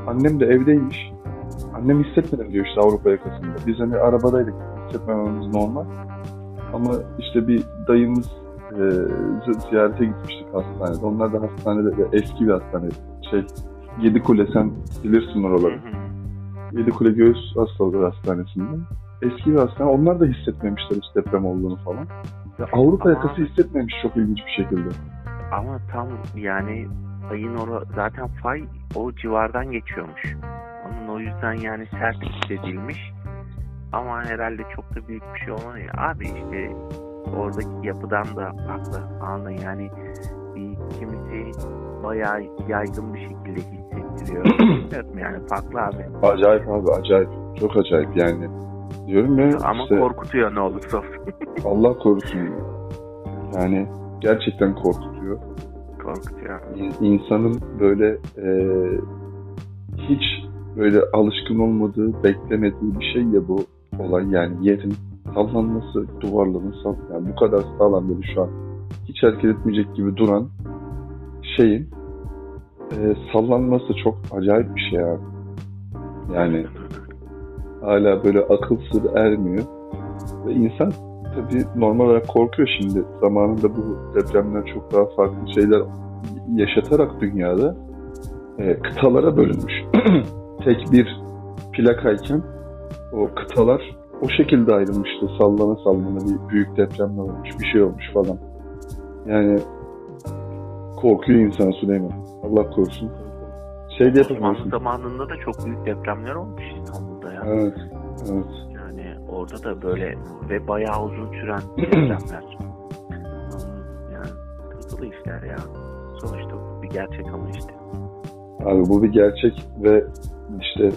[SPEAKER 1] Annem de evdeymiş. Annem hissetmedim diyor işte Avrupa yakasında. Biz hani arabadaydık hissetmememiz normal. Ama işte bir dayımız e, ziyarete gitmiştik hastanede. Onlar da hastanede de eski bir hastane. Şey Yedikule sen bilirsin oraları.
[SPEAKER 2] Hı.
[SPEAKER 1] Yedikule Göğüs Hastalıkları Hastanesi'nde. Eski bir hastane. Onlar da hissetmemişler hiç deprem olduğunu falan. Ya Avrupa
[SPEAKER 2] Ama-
[SPEAKER 1] yakası hissetmemiş çok ilginç bir şekilde.
[SPEAKER 2] Ama tam yani ayın ora zaten fay o civardan geçiyormuş. Onun o yüzden yani sert hissedilmiş. Ama herhalde çok da büyük bir şey ya. Abi işte oradaki yapıdan da farklı anladın yani bir kimisi bayağı yaygın bir şekilde hissettiriyor. Bilmiyorum yani farklı abi.
[SPEAKER 1] Acayip abi acayip. Çok acayip yani. Diyorum ya
[SPEAKER 2] Ama
[SPEAKER 1] işte
[SPEAKER 2] korkutuyor ne olursa olsun.
[SPEAKER 1] Allah korusun. Yani gerçekten korkutuyor.
[SPEAKER 2] korkutuyor.
[SPEAKER 1] İn- İnsanın böyle e, hiç böyle alışkın olmadığı, beklemediği bir şey ya bu olay yani yerin sallanması, duvarların sall yani bu kadar sağlam böyle şu an hiç hareket etmeyecek gibi duran şeyin e, sallanması çok acayip bir şey abi. Yani hala böyle akıl sır ermiyor. Ve insan tabii normal olarak korkuyor şimdi. Zamanında bu depremler çok daha farklı şeyler yaşatarak dünyada e, kıtalara bölünmüş. Tek bir plakayken o kıtalar o şekilde ayrılmıştı. Sallana sallana bir büyük depremler olmuş, bir şey olmuş falan. Yani korkuyor insan Süleyman. Allah korusun. Şey de
[SPEAKER 2] Osmanlı
[SPEAKER 1] yapamıyorsun.
[SPEAKER 2] zamanında da çok büyük depremler olmuş İstanbul'da ya.
[SPEAKER 1] Evet, evet.
[SPEAKER 2] Yani orada da böyle ve bayağı uzun süren depremler. yani sıkıntılı işler ya. Sonuçta bu bir gerçek ama işte.
[SPEAKER 1] Abi bu bir gerçek ve işte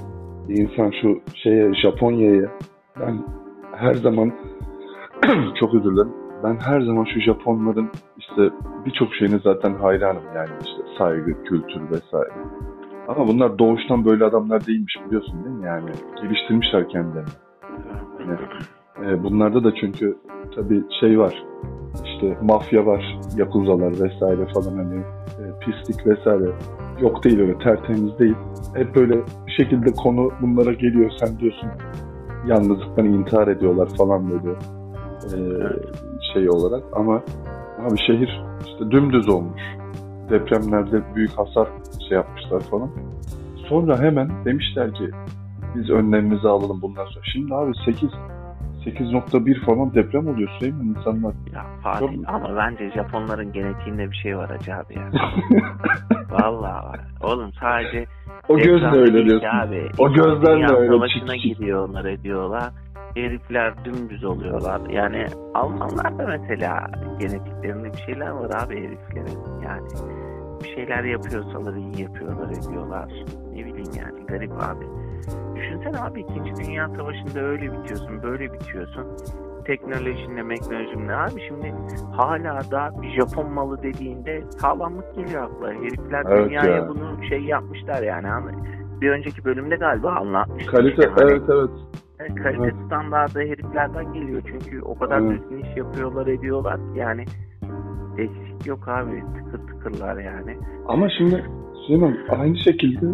[SPEAKER 1] insan şu şeye Japonya'ya ben her zaman çok özür dilerim. Ben her zaman şu Japonların işte birçok şeyine zaten hayranım yani işte saygı, kültür vesaire. Ama bunlar doğuştan böyle adamlar değilmiş biliyorsun değil mi yani? Geliştirmişler kendilerini. Evet. Ee, bunlarda da çünkü tabii şey var. İşte mafya var, yakuzalar vesaire falan hani e, pislik vesaire yok değil öyle tertemiz değil. Hep böyle bir şekilde konu bunlara geliyor sen diyorsun yalnızlıktan intihar ediyorlar falan böyle e, şey olarak ama abi şehir işte dümdüz olmuş. Depremlerde büyük hasar şey yapmışlar falan. Sonra hemen demişler ki biz önlemimizi alalım bundan sonra. Şimdi abi 8 8.1 falan deprem oluyor Süleyman insanlar.
[SPEAKER 2] Ya Fatih
[SPEAKER 1] Çok-
[SPEAKER 2] ama bence Japonların genetiğinde bir şey var acı abi ya. Vallahi var. Oğlum sadece
[SPEAKER 1] o gözle öyle diyorsun.
[SPEAKER 2] Abi.
[SPEAKER 1] O gözlerle öyle
[SPEAKER 2] Savaşı'na
[SPEAKER 1] çik çik.
[SPEAKER 2] gidiyorlar ediyorlar. Herifler dümdüz oluyorlar. Yani Almanlar da mesela genetiklerinde bir şeyler var abi heriflerin. Yani bir şeyler yapıyorsalar iyi yapıyorlar ediyorlar. Ne bileyim yani garip abi. Düşünsene abi 2. Dünya Savaşı'nda öyle bitiyorsun böyle bitiyorsun. Teknolojinle meknolojinle abi şimdi hala da Japon malı dediğinde sağlamlık geliyor akla. Herifler
[SPEAKER 1] Evet
[SPEAKER 2] dünyaya
[SPEAKER 1] ya.
[SPEAKER 2] bunu şey yapmışlar yani. Bir önceki bölümde galiba anlatmıştık.
[SPEAKER 1] Kalite
[SPEAKER 2] hani
[SPEAKER 1] evet evet.
[SPEAKER 2] Evet, kalite
[SPEAKER 1] Evet.
[SPEAKER 2] standardı heriflerden geliyor. Çünkü o kadar
[SPEAKER 1] Evet.
[SPEAKER 2] düzgün iş yapıyorlar ediyorlar. ki Yani eksik yok abi. Tıkır tıkırlar yani.
[SPEAKER 1] Ama şimdi Süleyman aynı şekilde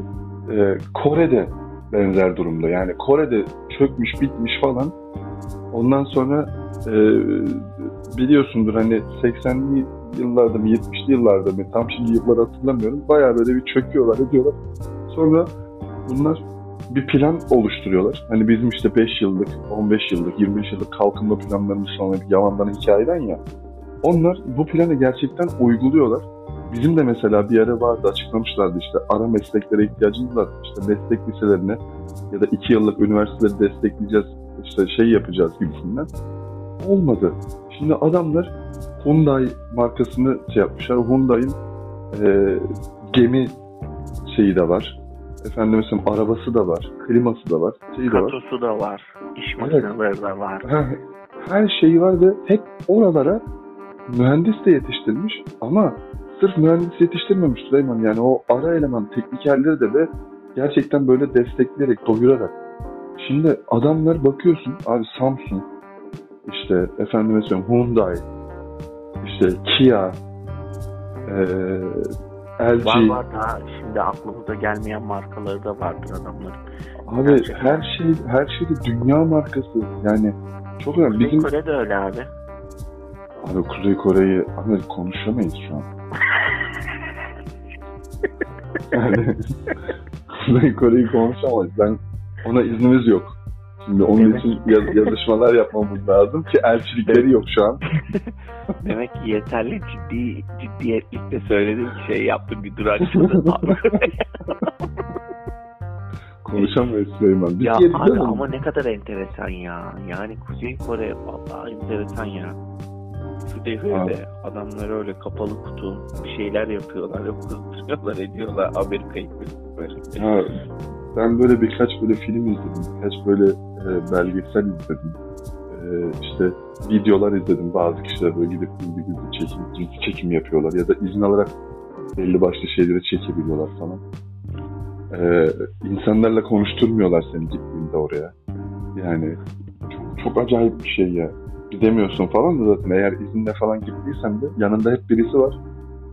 [SPEAKER 1] e, Kore'de benzer durumda. Yani Kore'de çökmüş bitmiş falan. Ondan sonra e, biliyorsundur hani 80'li yıllarda mı 70'li yıllarda mı tam şimdi yılları hatırlamıyorum. Bayağı böyle bir çöküyorlar ediyorlar. Sonra bunlar bir plan oluşturuyorlar. Hani bizim işte 5 yıllık, 15 yıllık, 25 yıllık kalkınma planlarımız bir yalandan hikayeden ya. Onlar bu planı gerçekten uyguluyorlar. Bizim de mesela bir ara vardı açıklamışlardı işte ara mesleklere ihtiyacımız var. İşte meslek liselerine ya da iki yıllık üniversiteleri destekleyeceğiz, işte şey yapacağız gibisinden. Olmadı. Şimdi adamlar Hyundai markasını şey yapmışlar. Hyundai'nin e, gemi şeyi de var. Efendim mesela arabası da var, kliması da var, şeyi de var.
[SPEAKER 2] Katosu da var. iş
[SPEAKER 1] Evet.
[SPEAKER 2] makineleri de var.
[SPEAKER 1] Her şeyi var ve hep oralara mühendis de yetiştirmiş ama sırf mühendis yetiştirmemiş Süleyman. Yani o ara eleman teknikerleri de ve gerçekten böyle destekleyerek, doyurarak. Şimdi adamlar bakıyorsun abi Samsung, işte efendim mesela Hyundai, işte Kia, eee LG.
[SPEAKER 2] Var var daha şimdi aklımıza gelmeyen markaları da vardır adamların.
[SPEAKER 1] Abi
[SPEAKER 2] Gerçekten.
[SPEAKER 1] her şey her şey de dünya markası. Yani çok önemli.
[SPEAKER 2] Bizim...
[SPEAKER 1] Bizim
[SPEAKER 2] Kore de öyle abi.
[SPEAKER 1] Abi Kuzey Kore'yi abi konuşamayız şu an. Kuzey Kore'yi konuşamayız. Ben ona iznimiz yok. Şimdi onun
[SPEAKER 2] Evet.
[SPEAKER 1] için yaz- yazışmalar yapmamız lazım ki elçilikleri yok şu an.
[SPEAKER 2] Demek ki yeterli ciddi ciddiyetlikle söyledim şey yaptım bir duraksadım.
[SPEAKER 1] Konuşamayız Süleyman. Biz
[SPEAKER 2] ya abi ama ne kadar enteresan ya. Yani Kuzey Kore vallahi enteresan ya. Şu devirde adamlar öyle kapalı kutu bir şeyler yapıyorlar, yok kızdırıyorlar, ediyorlar Amerika'yı böyle.
[SPEAKER 1] Ha, ben böyle birkaç böyle film izledim. Birkaç böyle e, belgesel izledim. E, işte videolar izledim. Bazı kişiler böyle gidip gizli gizli çekim, gizli çekim yapıyorlar. Ya da izin alarak belli başlı şeyleri çekebiliyorlar falan. E, insanlarla konuşturmuyorlar seni gittiğinde oraya. Yani çok, çok acayip bir şey ya. Gidemiyorsun falan da zaten eğer izinle falan gittiysen de yanında hep birisi var.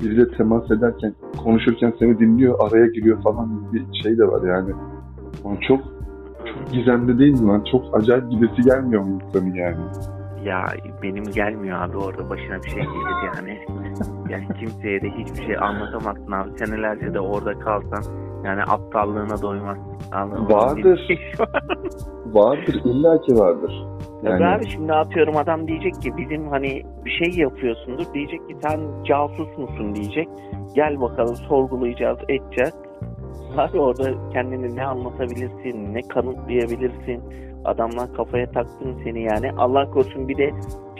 [SPEAKER 1] Biriyle temas ederken, konuşurken seni dinliyor, araya giriyor falan bir şey de var yani. Lan çok çok gizemli değil mi lan? Çok acayip gidesi gelmiyor mu insanın yani?
[SPEAKER 2] Ya benim gelmiyor abi orada başına bir şey gelir yani. Yani kimseye de hiçbir şey anlatamazsın abi. Senelerce de orada kalsan yani aptallığına doymaz. Anladın?
[SPEAKER 1] Vardır. Vardır, illaki vardır.
[SPEAKER 2] Tabii
[SPEAKER 1] Yani
[SPEAKER 2] abi şimdi atıyorum adam diyecek ki bizim hani bir şey yapıyorsundur. Diyecek ki sen casus musun diyecek. Gel bakalım sorgulayacağız edeceğiz. Abi orada kendini ne anlatabilirsin, ne kanıtlayabilirsin. Adamlar kafaya taktın seni yani. Allah korusun bir de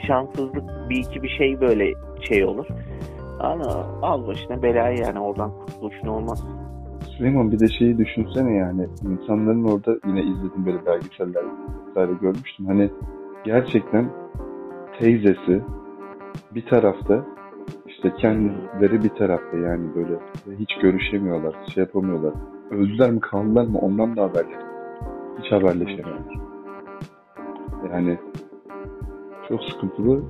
[SPEAKER 2] şanssızlık bir iki bir şey böyle şey olur. Ama al başına belayı yani oradan kurtuluşun olmaz.
[SPEAKER 1] Süleyman bir de şeyi düşünsene yani insanların orada yine izledim böyle belgeseller vesaire görmüştüm. Hani gerçekten teyzesi bir tarafta işte kendileri bir tarafta yani böyle hiç görüşemiyorlar, şey yapamıyorlar. Öldüler mi kaldılar mı ondan da haberleri. yok. Hiç haberleşemiyorlar. Yani çok sıkıntılı.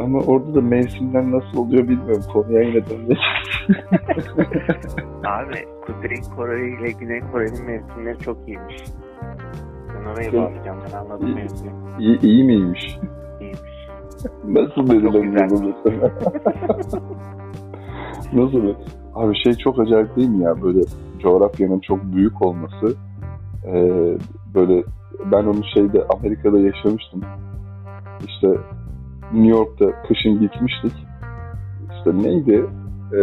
[SPEAKER 1] Ama orada da mevsimler nasıl oluyor bilmiyorum. Konuya yine dönmek
[SPEAKER 2] Abi Kuzey Kore ile Güney Kore'nin mevsimleri çok iyiymiş. Ben oraya bağlayacağım ben anladım mevsimi.
[SPEAKER 1] iyi, iyi miymiş?
[SPEAKER 2] İyiymiş.
[SPEAKER 1] Nasıl belirleniyor bu mesela? Nasıl? Abi şey çok acayip değil mi ya böyle coğrafyanın çok büyük olması. Ee, böyle ben onu şeyde Amerika'da yaşamıştım. İşte New York'ta kışın gitmiştik. İşte neydi? Ee,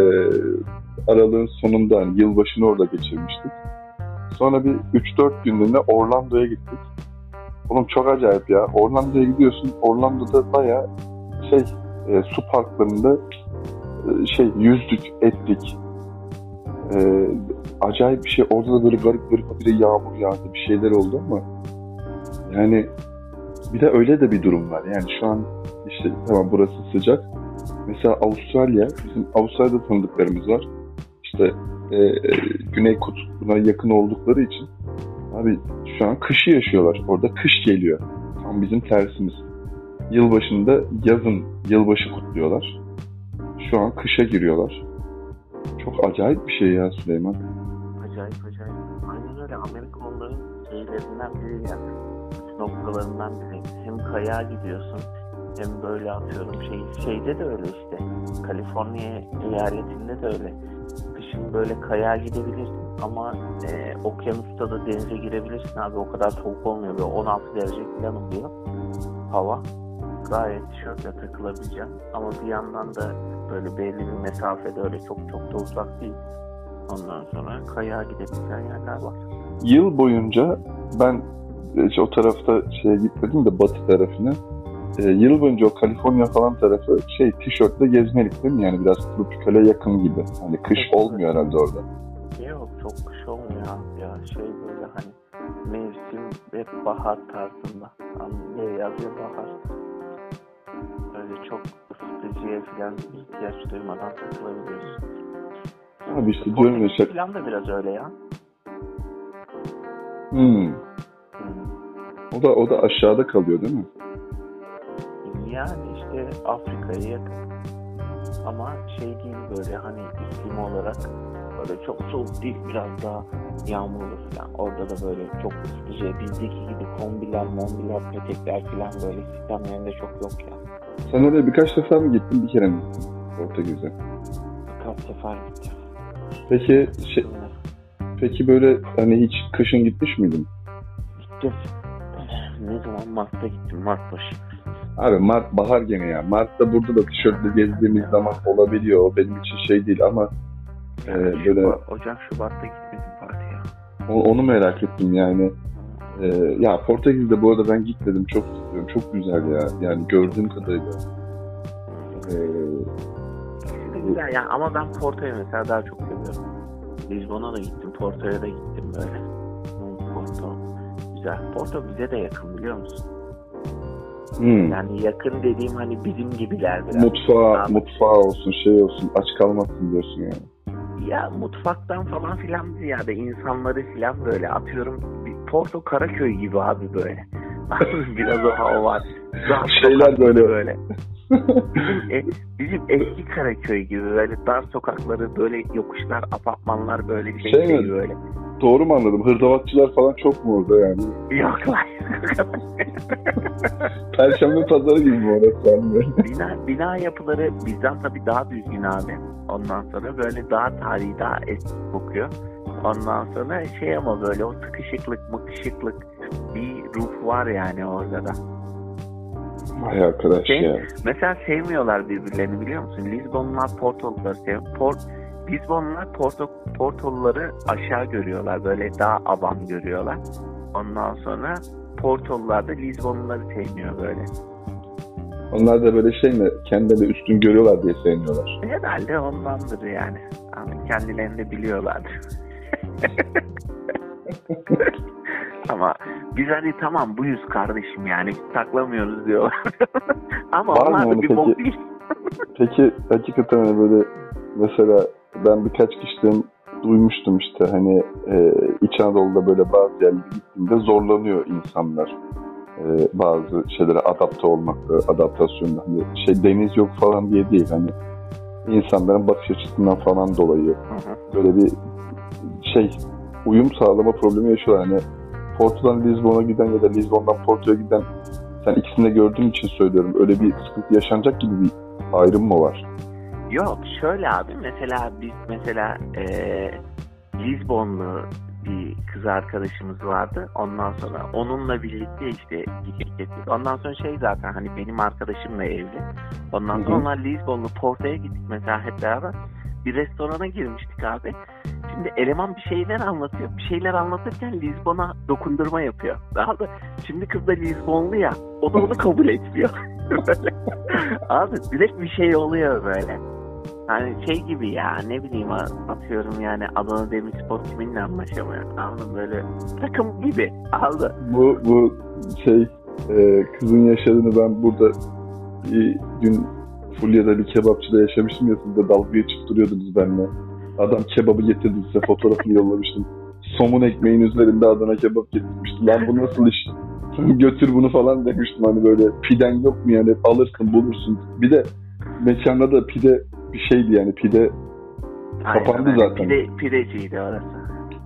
[SPEAKER 1] aralığın sonunda hani yılbaşını orada geçirmiştik. Sonra bir 3-4 günlüğüne Orlando'ya gittik. Oğlum çok acayip ya. Orlando'ya gidiyorsun. Orlando'da bayağı şey e, su parklarında e, şey yüzdük, ettik. E, acayip bir şey. Orada da böyle garip garip bir yağmur yağdı. Bir şeyler oldu ama yani bir de öyle de bir durum var. Yani şu an işte tamam burası sıcak. Mesela Avustralya, bizim Avustralya'da tanıdıklarımız var. İşte e, e, Güney Kutbu'na yakın oldukları için Abi şu an kışı yaşıyorlar. Orada kış geliyor. Tam bizim tersimiz. Yılbaşında yazın yılbaşı kutluyorlar. Şu an kışa giriyorlar. Çok acayip bir şey ya Süleyman.
[SPEAKER 2] Acayip acayip. Aynen öyle. Amerika onların şeylerinden biri ya. Noktalarından biri. Hem kayağa gidiyorsun hem böyle atıyorum. Şey şeyde de öyle işte. Kaliforniya eyaletinde de öyle. Kışın böyle kayağa gidebilirsin ama e, okyanusta da denize girebilirsin abi. O kadar soğuk olmuyor. Böyle 16 derece falan oluyor hava gayet tişörtle takılabileceğim. Ama bir yandan da böyle belli bir mesafede öyle çok çok da uzak değil. Ondan sonra kayağa gidebileceğin yerler var.
[SPEAKER 1] Yıl boyunca ben hiç o tarafta şeye gitmedim de batı tarafına e, yıl boyunca o Kaliforniya falan tarafı şey tişörtle gezmelik değil mi? Yani biraz tropikale yakın gibi. Hani kış olmuyor herhalde orada.
[SPEAKER 2] Yok çok kış olmuyor abi ya. Şey böyle hani mevsim hep bahar tarzında. Hani yaz ya bahar. Öyle çok ısıtıcıya falan ihtiyaç duymadan takılabiliyorsun.
[SPEAKER 1] Abi işte diyorum ya şey...
[SPEAKER 2] Falan da biraz öyle ya.
[SPEAKER 1] Hmm. O da o da aşağıda kalıyor değil mi?
[SPEAKER 2] Yani işte Afrika'ya yakın. Ama şey değil böyle hani iklim olarak böyle çok soğuk değil biraz daha yağmurlu falan. Orada da böyle çok ısıtıcı bizdeki gibi kombiler, mombiler, petekler falan böyle sistemlerinde çok yok ya.
[SPEAKER 1] Sen oraya birkaç defa mı gittin bir kere mi gittin Portekiz'e?
[SPEAKER 2] Birkaç sefer gittim.
[SPEAKER 1] Peki şey, peki böyle hani hiç kışın gitmiş miydin?
[SPEAKER 2] Gittim. Ne zaman Mart'ta gittim Mart başı.
[SPEAKER 1] Abi Mart bahar gene ya. Mart'ta burada da tişörtle gezdiğimiz zaman olabiliyor. O benim için şey değil ama e, böyle
[SPEAKER 2] Ocak Şubat'ta gitmedim partiye.
[SPEAKER 1] onu merak ettim yani. E, ya Portekiz'de bu arada ben gitmedim. Çok istiyorum. Çok güzel ya. Yani gördüğüm kadarıyla. E,
[SPEAKER 2] güzel yani ama ben Porto'yu mesela daha çok seviyorum. Lisbon'a da gittim, Porto'ya da gittim böyle. Porto güzel. Porto bize de yakın biliyor musun?
[SPEAKER 1] Hmm.
[SPEAKER 2] Yani yakın dediğim hani bizim gibiler biraz.
[SPEAKER 1] Mutfağı, Abi. mutfağı olsun, şey olsun, aç kalmasın diyorsun yani.
[SPEAKER 2] Ya mutfaktan falan filan ziyade insanları filan böyle atıyorum. Porto Karaköy gibi abi böyle. biraz o hava var.
[SPEAKER 1] Şeyler böyle.
[SPEAKER 2] böyle. bizim, e, bizim eski Karaköy gibi böyle dar sokakları böyle yokuşlar, apartmanlar böyle bir şey, şey, şey böyle.
[SPEAKER 1] Doğru mu anladım? Hırdavatçılar falan çok mu orada yani?
[SPEAKER 2] Yok lan.
[SPEAKER 1] Perşembe pazarı gibi mi orası böyle?
[SPEAKER 2] Bina, bina yapıları bizden tabii daha düzgün abi. Ondan sonra böyle daha tarihi, daha eski kokuyor. Ondan sonra şey ama böyle o sıkışıklık, mıkışıklık bir ruh var yani orada da.
[SPEAKER 1] Vay arkadaş şey, ya.
[SPEAKER 2] Mesela sevmiyorlar birbirlerini biliyor musun? Lisbonlular Portoluları seviyor. Port, Lisbonlular Porto, Portoluları aşağı görüyorlar. Böyle daha avam görüyorlar. Ondan sonra Portolular da Lisbonluları sevmiyor böyle.
[SPEAKER 1] Onlar da böyle şey mi? Kendilerini üstün görüyorlar diye sevmiyorlar.
[SPEAKER 2] Herhalde ondandır yani. yani kendilerini de biliyorlardır. Ama biz hani tamam buyuz kardeşim yani taklamıyoruz diyorlar. Ama Var onlar da bir peki, bok değil.
[SPEAKER 1] peki hakikaten hani böyle mesela ben birkaç kişiden duymuştum işte hani e, İç Anadolu'da böyle bazı yerlere gittiğinde zorlanıyor insanlar. E, bazı şeylere adapte olmakta, adaptasyonda. Hani şey deniz yok falan diye değil hani insanların bakış açısından falan dolayı böyle bir şey uyum sağlama problemi yaşıyorlar. Hani Porto'dan Lisbon'a giden ya da Lisbon'dan Porto'ya giden sen ikisini de gördüğüm için söylüyorum. Öyle bir sıkıntı yaşanacak gibi bir ayrım mı var?
[SPEAKER 2] Yok şöyle abi mesela biz mesela e, Lisbonlu bir kız arkadaşımız vardı. Ondan sonra onunla birlikte işte gittik Ondan sonra şey zaten hani benim arkadaşımla evli. Ondan sonra onlar Lisbonlu Porto'ya gittik mesela hep beraber. Bir restorana girmiştik abi. Şimdi eleman bir şeyler anlatıyor. Bir şeyler anlatırken Lisbon'a dokundurma yapıyor. Daha da şimdi kız da Lisbonlu ya. O da onu kabul etmiyor. Abi direkt bir şey oluyor böyle. Hani şey gibi ya ne bileyim atıyorum yani Adana Demirspor kiminle anlaşamıyor. Anladın böyle takım gibi aldı.
[SPEAKER 1] Bu bu şey e, kızın yaşadığını ben burada bir gün Fulya'da bir kebapçıda yaşamıştım ya siz de dalga geçip duruyordunuz benimle. Adam kebabı getirdi size fotoğrafını yollamıştım. somun ekmeğin üzerinde Adana kebap getirmişti. Lan bu nasıl iş? Götür bunu falan demiştim hani böyle piden yok mu yani alırsın bulursun. Bir de mekanda da pide bir şeydi yani pide Kapandı
[SPEAKER 2] aynen,
[SPEAKER 1] zaten.
[SPEAKER 2] Pide, pideciydi orası.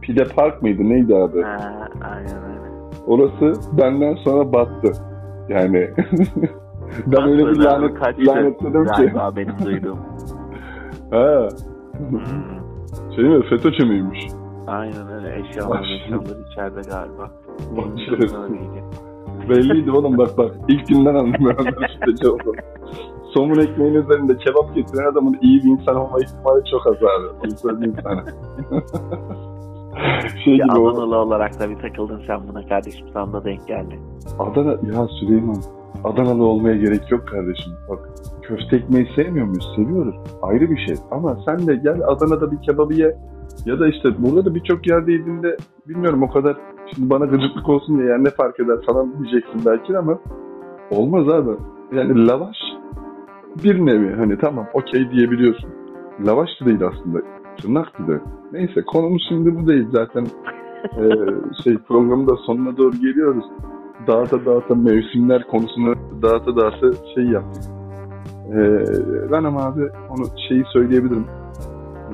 [SPEAKER 1] pide park mıydı neydi abi?
[SPEAKER 2] Ha, aynen öyle.
[SPEAKER 1] Orası benden sonra battı. Yani ben öyle bir lanet,
[SPEAKER 2] kaçtı
[SPEAKER 1] lanetledim ki.
[SPEAKER 2] Galiba benim duyduğum.
[SPEAKER 1] Ha.
[SPEAKER 2] Hmm.
[SPEAKER 1] Şey mi FETÖ'cü müymüş?
[SPEAKER 2] Aynen öyle. Eşyalar eşyalar içeride galiba. Öyleydi.
[SPEAKER 1] Belliydi oğlum bak bak. İlk günden onları şüpheci oldum. Somun ekmeğin üzerinde kebap getiren adamın iyi bir insan olma ihtimali çok az abi. Onu söyleyeyim sana. şey gibi.
[SPEAKER 2] Adanalı olarak da bir takıldın sen buna kardeşim sana da denk geldi.
[SPEAKER 1] Adana, ya Süleyman. Adanalı olmaya gerek yok kardeşim. Bak köfte ekmeği sevmiyor muyuz? Seviyoruz. Ayrı bir şey. Ama sen de gel Adana'da bir kebabı ye. Ya da işte burada da birçok yerde yediğinde bilmiyorum o kadar şimdi bana gıcıklık olsun diye yani ne fark eder falan diyeceksin belki ama olmaz abi. Yani lavaş bir nevi hani tamam okey diyebiliyorsun. Lavaş da değil aslında. Tırnak de. Neyse konumuz şimdi bu değil zaten. Ee, şey programın da sonuna doğru geliyoruz. Dağıta dağıta mevsimler konusunu dağıta dağıta şey yaptık. Ee, ben ama abi onu şeyi söyleyebilirim.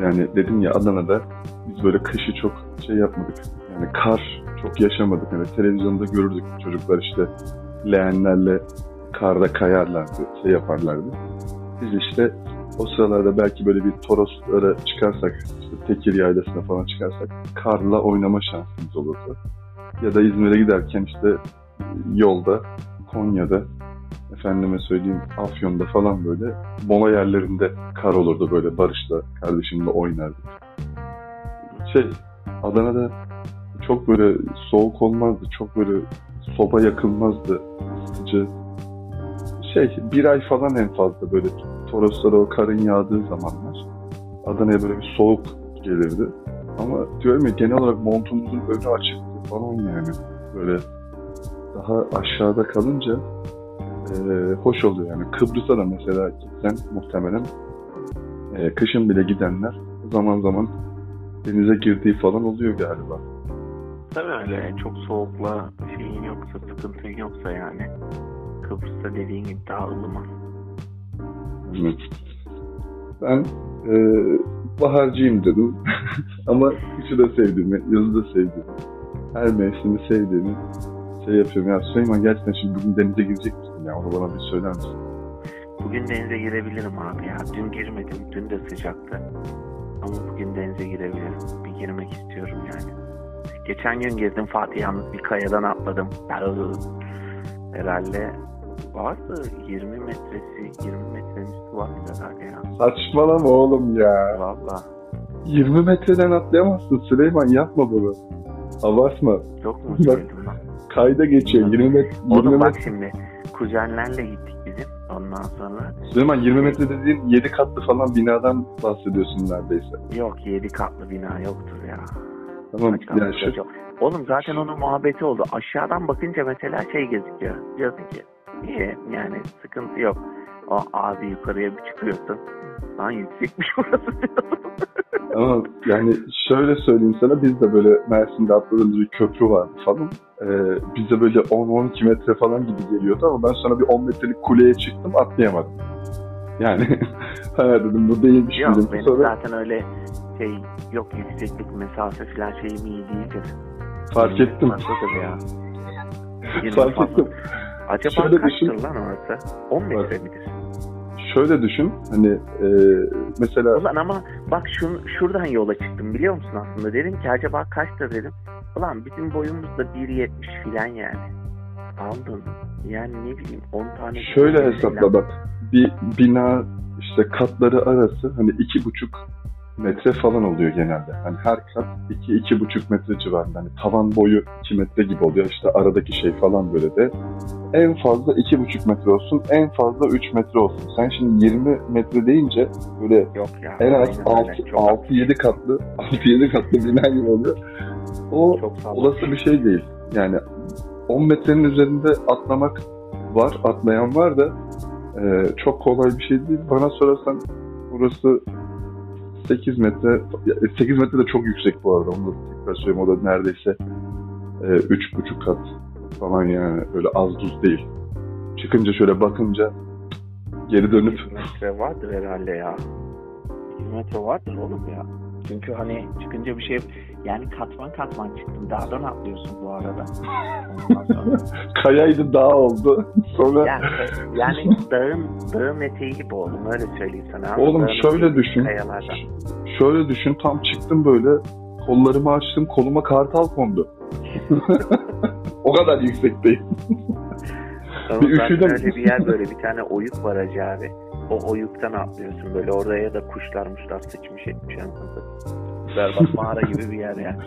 [SPEAKER 1] Yani dedim ya Adana'da biz böyle kışı çok şey yapmadık. Yani kar çok yaşamadık. Yani televizyonda görürdük çocuklar işte leğenlerle karda kayarlardı, şey yaparlardı. Biz işte o sıralarda belki böyle bir Toroslara çıkarsak, işte Tekir Yaylası'na falan çıkarsak karla oynama şansımız olurdu. Ya da İzmir'e giderken işte yolda, Konya'da, efendime söyleyeyim Afyon'da falan böyle mola yerlerinde kar olurdu böyle Barış'la, kardeşimle oynardık. Şey, Adana'da çok böyle soğuk olmazdı, çok böyle soba yakılmazdı, ısıtıcı. Şey, bir ay falan en fazla böyle Toroslara o karın yağdığı zamanlar Adana'ya böyle bir soğuk gelirdi. Ama diyorum ya genel olarak montumuzun önü açıktı falan yani. Böyle daha aşağıda kalınca eee, hoş oluyor yani. Kıbrıs'a da mesela gitsen muhtemelen eee, kışın bile gidenler zaman zaman denize girdiği falan oluyor galiba.
[SPEAKER 2] Tabii öyle çok soğukla şeyin yoksa, sıkıntın yoksa yani. Kıbrıs'ta dediğin gibi daha ılıman.
[SPEAKER 1] Evet. Ben eee baharcıyım dedim. Ama kışı da sevdiğimi, yazı da sevdiğimi, her mevsimi sevdiğimi şey yapıyorum. Ya Süleyman gerçekten şimdi bugün denize girecek misin ya? Onu bana bir söyler misin?
[SPEAKER 2] Bugün denize girebilirim abi ya. Dün girmedim. Dün de sıcaktı. Ama bugün denize girebilirim. Bir girmek istiyorum yani. Geçen gün girdim Fatih yalnız bir kayadan atladım. Herhalde vardı 20 metresi, 20 metrenin üstü vardı herhalde ya.
[SPEAKER 1] Saçmalama oğlum ya.
[SPEAKER 2] Valla.
[SPEAKER 1] 20 metreden atlayamazsın Süleyman yapma bunu. Abartma.
[SPEAKER 2] Çok mu
[SPEAKER 1] Bak. Kayda geçiyor 20 metre. 20
[SPEAKER 2] Oğlum bak
[SPEAKER 1] metre.
[SPEAKER 2] şimdi kuzenlerle gittik bizim. Ondan sonra
[SPEAKER 1] Süleyman 20 metre dediğin 7 katlı falan binadan bahsediyorsun neredeyse.
[SPEAKER 2] yok 7 katlı bina yoktur ya.
[SPEAKER 1] Tamam yani şu,
[SPEAKER 2] yok. Oğlum zaten onun muhabbeti oldu. Aşağıdan bakınca mesela şey gözüküyor. Diyorsun ki niye yani sıkıntı yok. O abi yukarıya bir çıkıyorsun. Lan yüksekmiş burası diyorsun.
[SPEAKER 1] Ama yani şöyle söyleyeyim sana biz de böyle Mersin'de atladığımız bir köprü vardı falan. Ee, bize böyle 10-12 metre falan gibi geliyordu ama ben sonra bir 10 metrelik kuleye çıktım atlayamadım. Yani ha dedim bu değilmiş
[SPEAKER 2] yok
[SPEAKER 1] dedim.
[SPEAKER 2] benim
[SPEAKER 1] Sonra
[SPEAKER 2] zaten öyle şey yok yükseklik mesafe falan şeyim iyi değildir.
[SPEAKER 1] fark ettim.
[SPEAKER 2] Nasıldır ya?
[SPEAKER 1] Fark ettim.
[SPEAKER 2] Acaba
[SPEAKER 1] Şöyle
[SPEAKER 2] kaçtır
[SPEAKER 1] düşün.
[SPEAKER 2] lan orası? 10 metre midir?
[SPEAKER 1] Şöyle düşün hani e, mesela
[SPEAKER 2] Ulan ama bak şun, şuradan yola çıktım biliyor musun aslında? Dedim ki acaba kaçtır dedim. Ulan bizim boyumuz da 1.70 filan yani. Aldın. Yani ne bileyim 10 tane.
[SPEAKER 1] şöyle hesapla bak bir bina işte katları arası hani iki buçuk metre falan oluyor genelde. Hani her kat iki iki buçuk metre civarında. Hani tavan boyu iki metre gibi oluyor. İşte aradaki şey falan böyle de. En fazla iki buçuk metre olsun. En fazla üç metre olsun. Sen şimdi 20 metre deyince böyle
[SPEAKER 2] Yok ya.
[SPEAKER 1] en az
[SPEAKER 2] aynen öyle. Çok,
[SPEAKER 1] 6-7 katlı 6-7 katlı bina gibi oluyor. O olası bir şey değil. Yani 10 metrenin üzerinde atlamak var, atlayan var da e, çok kolay bir şey değil. Bana sorarsan burası 8 metre, 8 metre de çok yüksek bu arada. Onu da tekrar söyleyeyim o da neredeyse e, üç buçuk kat falan yani öyle az tuz değil. Çıkınca şöyle bakınca geri dönüp
[SPEAKER 2] 100 metre vardır herhalde ya. 100 metre vardır oğlum ya. Çünkü hani çıkınca bir şey yani katman katman çıktın. Dağdan atlıyorsun bu arada. Sonra.
[SPEAKER 1] kayaydı dağ oldu. Sonra
[SPEAKER 2] yani, yani dağın, dağın eteği gibi oğlum öyle söyleyeyim sana.
[SPEAKER 1] Oğlum
[SPEAKER 2] dağın
[SPEAKER 1] şöyle düşün.
[SPEAKER 2] Kayalardan.
[SPEAKER 1] şöyle düşün tam çıktım böyle kollarımı açtım koluma kartal kondu. o kadar yüksekteyim.
[SPEAKER 2] Ama
[SPEAKER 1] Bir üşüdüm.
[SPEAKER 2] öyle bir yer böyle bir tane oyuk var hacı abi. O oyuktan atlıyorsun böyle oraya da kuşlar muşlar sıçmış etmiş anladın. Berbat mağara gibi bir yer ya.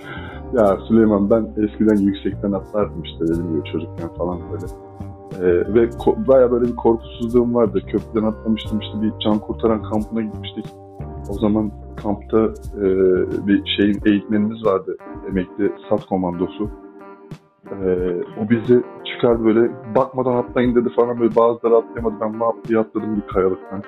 [SPEAKER 1] Ya Süleyman ben eskiden yüksekten atlardım işte dediğim gibi çocukken falan böyle. Ee, ve ko- baya böyle bir korkusuzluğum vardı. Köprüden atlamıştım işte bir can kurtaran kampına gitmiştik. O zaman kampta e, bir şeyin eğitmenimiz vardı. Emekli sat komandosu. Ee, o bizi çıkardı böyle bakmadan atlayın dedi falan böyle bazıları atlayamadı. Ben lap diye atladım bir kayalıktan.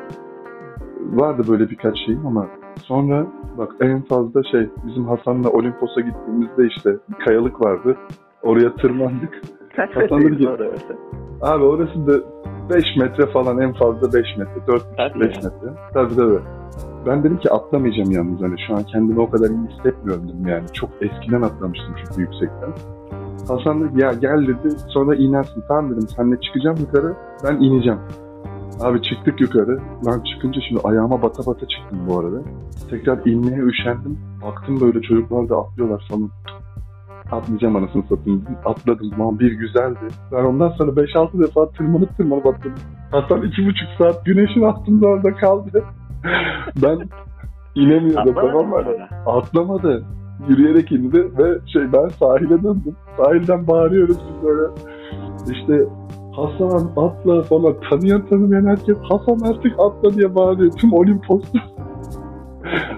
[SPEAKER 1] Vardı böyle birkaç şeyim ama sonra bak en fazla şey bizim Hasan'la Olimpos'a gittiğimizde işte bir kayalık vardı. Oraya tırmandık.
[SPEAKER 2] Kaç metreydi orası?
[SPEAKER 1] Abi orası da 5 metre falan en fazla 5 metre. 4
[SPEAKER 2] Hadi
[SPEAKER 1] 5
[SPEAKER 2] ya.
[SPEAKER 1] metre. Tabii tabii. Ben dedim ki atlamayacağım yalnız hani şu an kendimi o kadar iyi hissetmiyorum dedim yani. Çok eskiden atlamıştım çünkü yüksekten. Hasan dedi ya gel dedi sonra inersin. Tamam dedim senle çıkacağım yukarı ben ineceğim. Abi çıktık yukarı. Lan çıkınca şimdi ayağıma bata bata çıktım bu arada. Tekrar inmeye üşendim. Baktım böyle çocuklar da atlıyorlar falan. Atlayacağım anasını satayım. Atladım. Lan bir güzeldi. Ben ondan sonra 5-6 defa tırmanıp tırmanıp atladım. Hasan 2,5 saat güneşin altında orada kaldı. ben inemiyordum tamam
[SPEAKER 2] mı?
[SPEAKER 1] Atlamadı. Yürüyerek indi ve şey ben sahile döndüm. Sahilden bağırıyoruz biz böyle. İşte Hasan atla falan tanıyan tanımayan herkes Hasan artık atla diye bağırıyor tüm Olimpos'ta.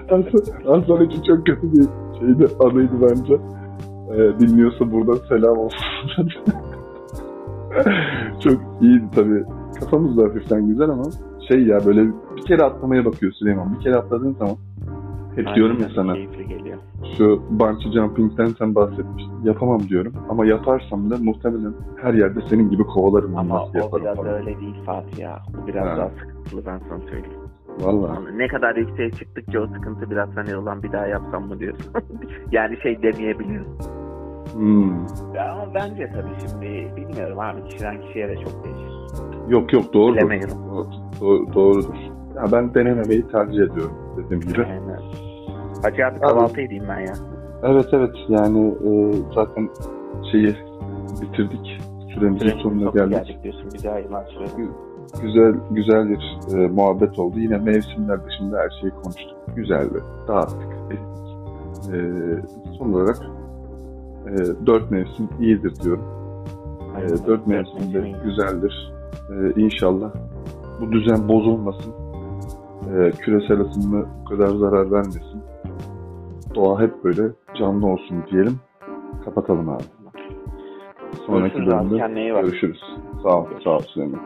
[SPEAKER 1] Hasan, Hasan için çok kötü bir şeydi anıydı bence. Ee, dinliyorsa buradan selam olsun. çok iyiydi tabii. Kafamız da hafiften güzel ama şey ya böyle bir kere atlamaya bakıyor Süleyman. Bir kere atladığın zaman hep diyorum ya
[SPEAKER 2] Aynen,
[SPEAKER 1] sana
[SPEAKER 2] Keyifli geliyor.
[SPEAKER 1] şu bungee jumping'den sen bahsetmiştin. Yapamam diyorum ama yaparsam da muhtemelen her yerde senin gibi kovalarım.
[SPEAKER 2] Ama
[SPEAKER 1] nasıl
[SPEAKER 2] o biraz
[SPEAKER 1] falan.
[SPEAKER 2] öyle değil Fatih ya. O biraz
[SPEAKER 1] Ha.
[SPEAKER 2] daha sıkıntılı ben sana söyleyeyim.
[SPEAKER 1] Valla.
[SPEAKER 2] Ne kadar yükseğe çıktıkça o sıkıntı biraz hani olan bir daha yapsam mı diyorsun. yani şey demeyebiliyorsun.
[SPEAKER 1] Hmm.
[SPEAKER 2] Ama bence tabii şimdi bilmiyorum abi kişiden kişiye de çok değişir.
[SPEAKER 1] Yok yok doğrudur.
[SPEAKER 2] Bilemiyorum.
[SPEAKER 1] Do- doğrudur. Ya ben denememeyi tercih ediyorum dediğim gibi.
[SPEAKER 2] Aynen. Abi kahvaltı edeyim ben ya.
[SPEAKER 1] Evet evet yani e, zaten şeyi bitirdik. Süremizin
[SPEAKER 2] Sürenin
[SPEAKER 1] sonuna geldik.
[SPEAKER 2] geldik diyorsun. Bir daha sürelim.
[SPEAKER 1] Güzel güzel bir e, muhabbet oldu. Yine mevsimler dışında her şeyi konuştuk. Güzeldi. Dağıttık. Ettik. E, son olarak e, dört mevsim iyidir diyorum. E, dört mevsim de güzeldir. E, inşallah bu düzen bozulmasın. E, küresel ısınma bu kadar zarar vermesin doğa hep böyle canlı olsun diyelim. Kapatalım abi. Sonraki bölümde görüşürüz. Sağ ol, sağ ol Süleyman.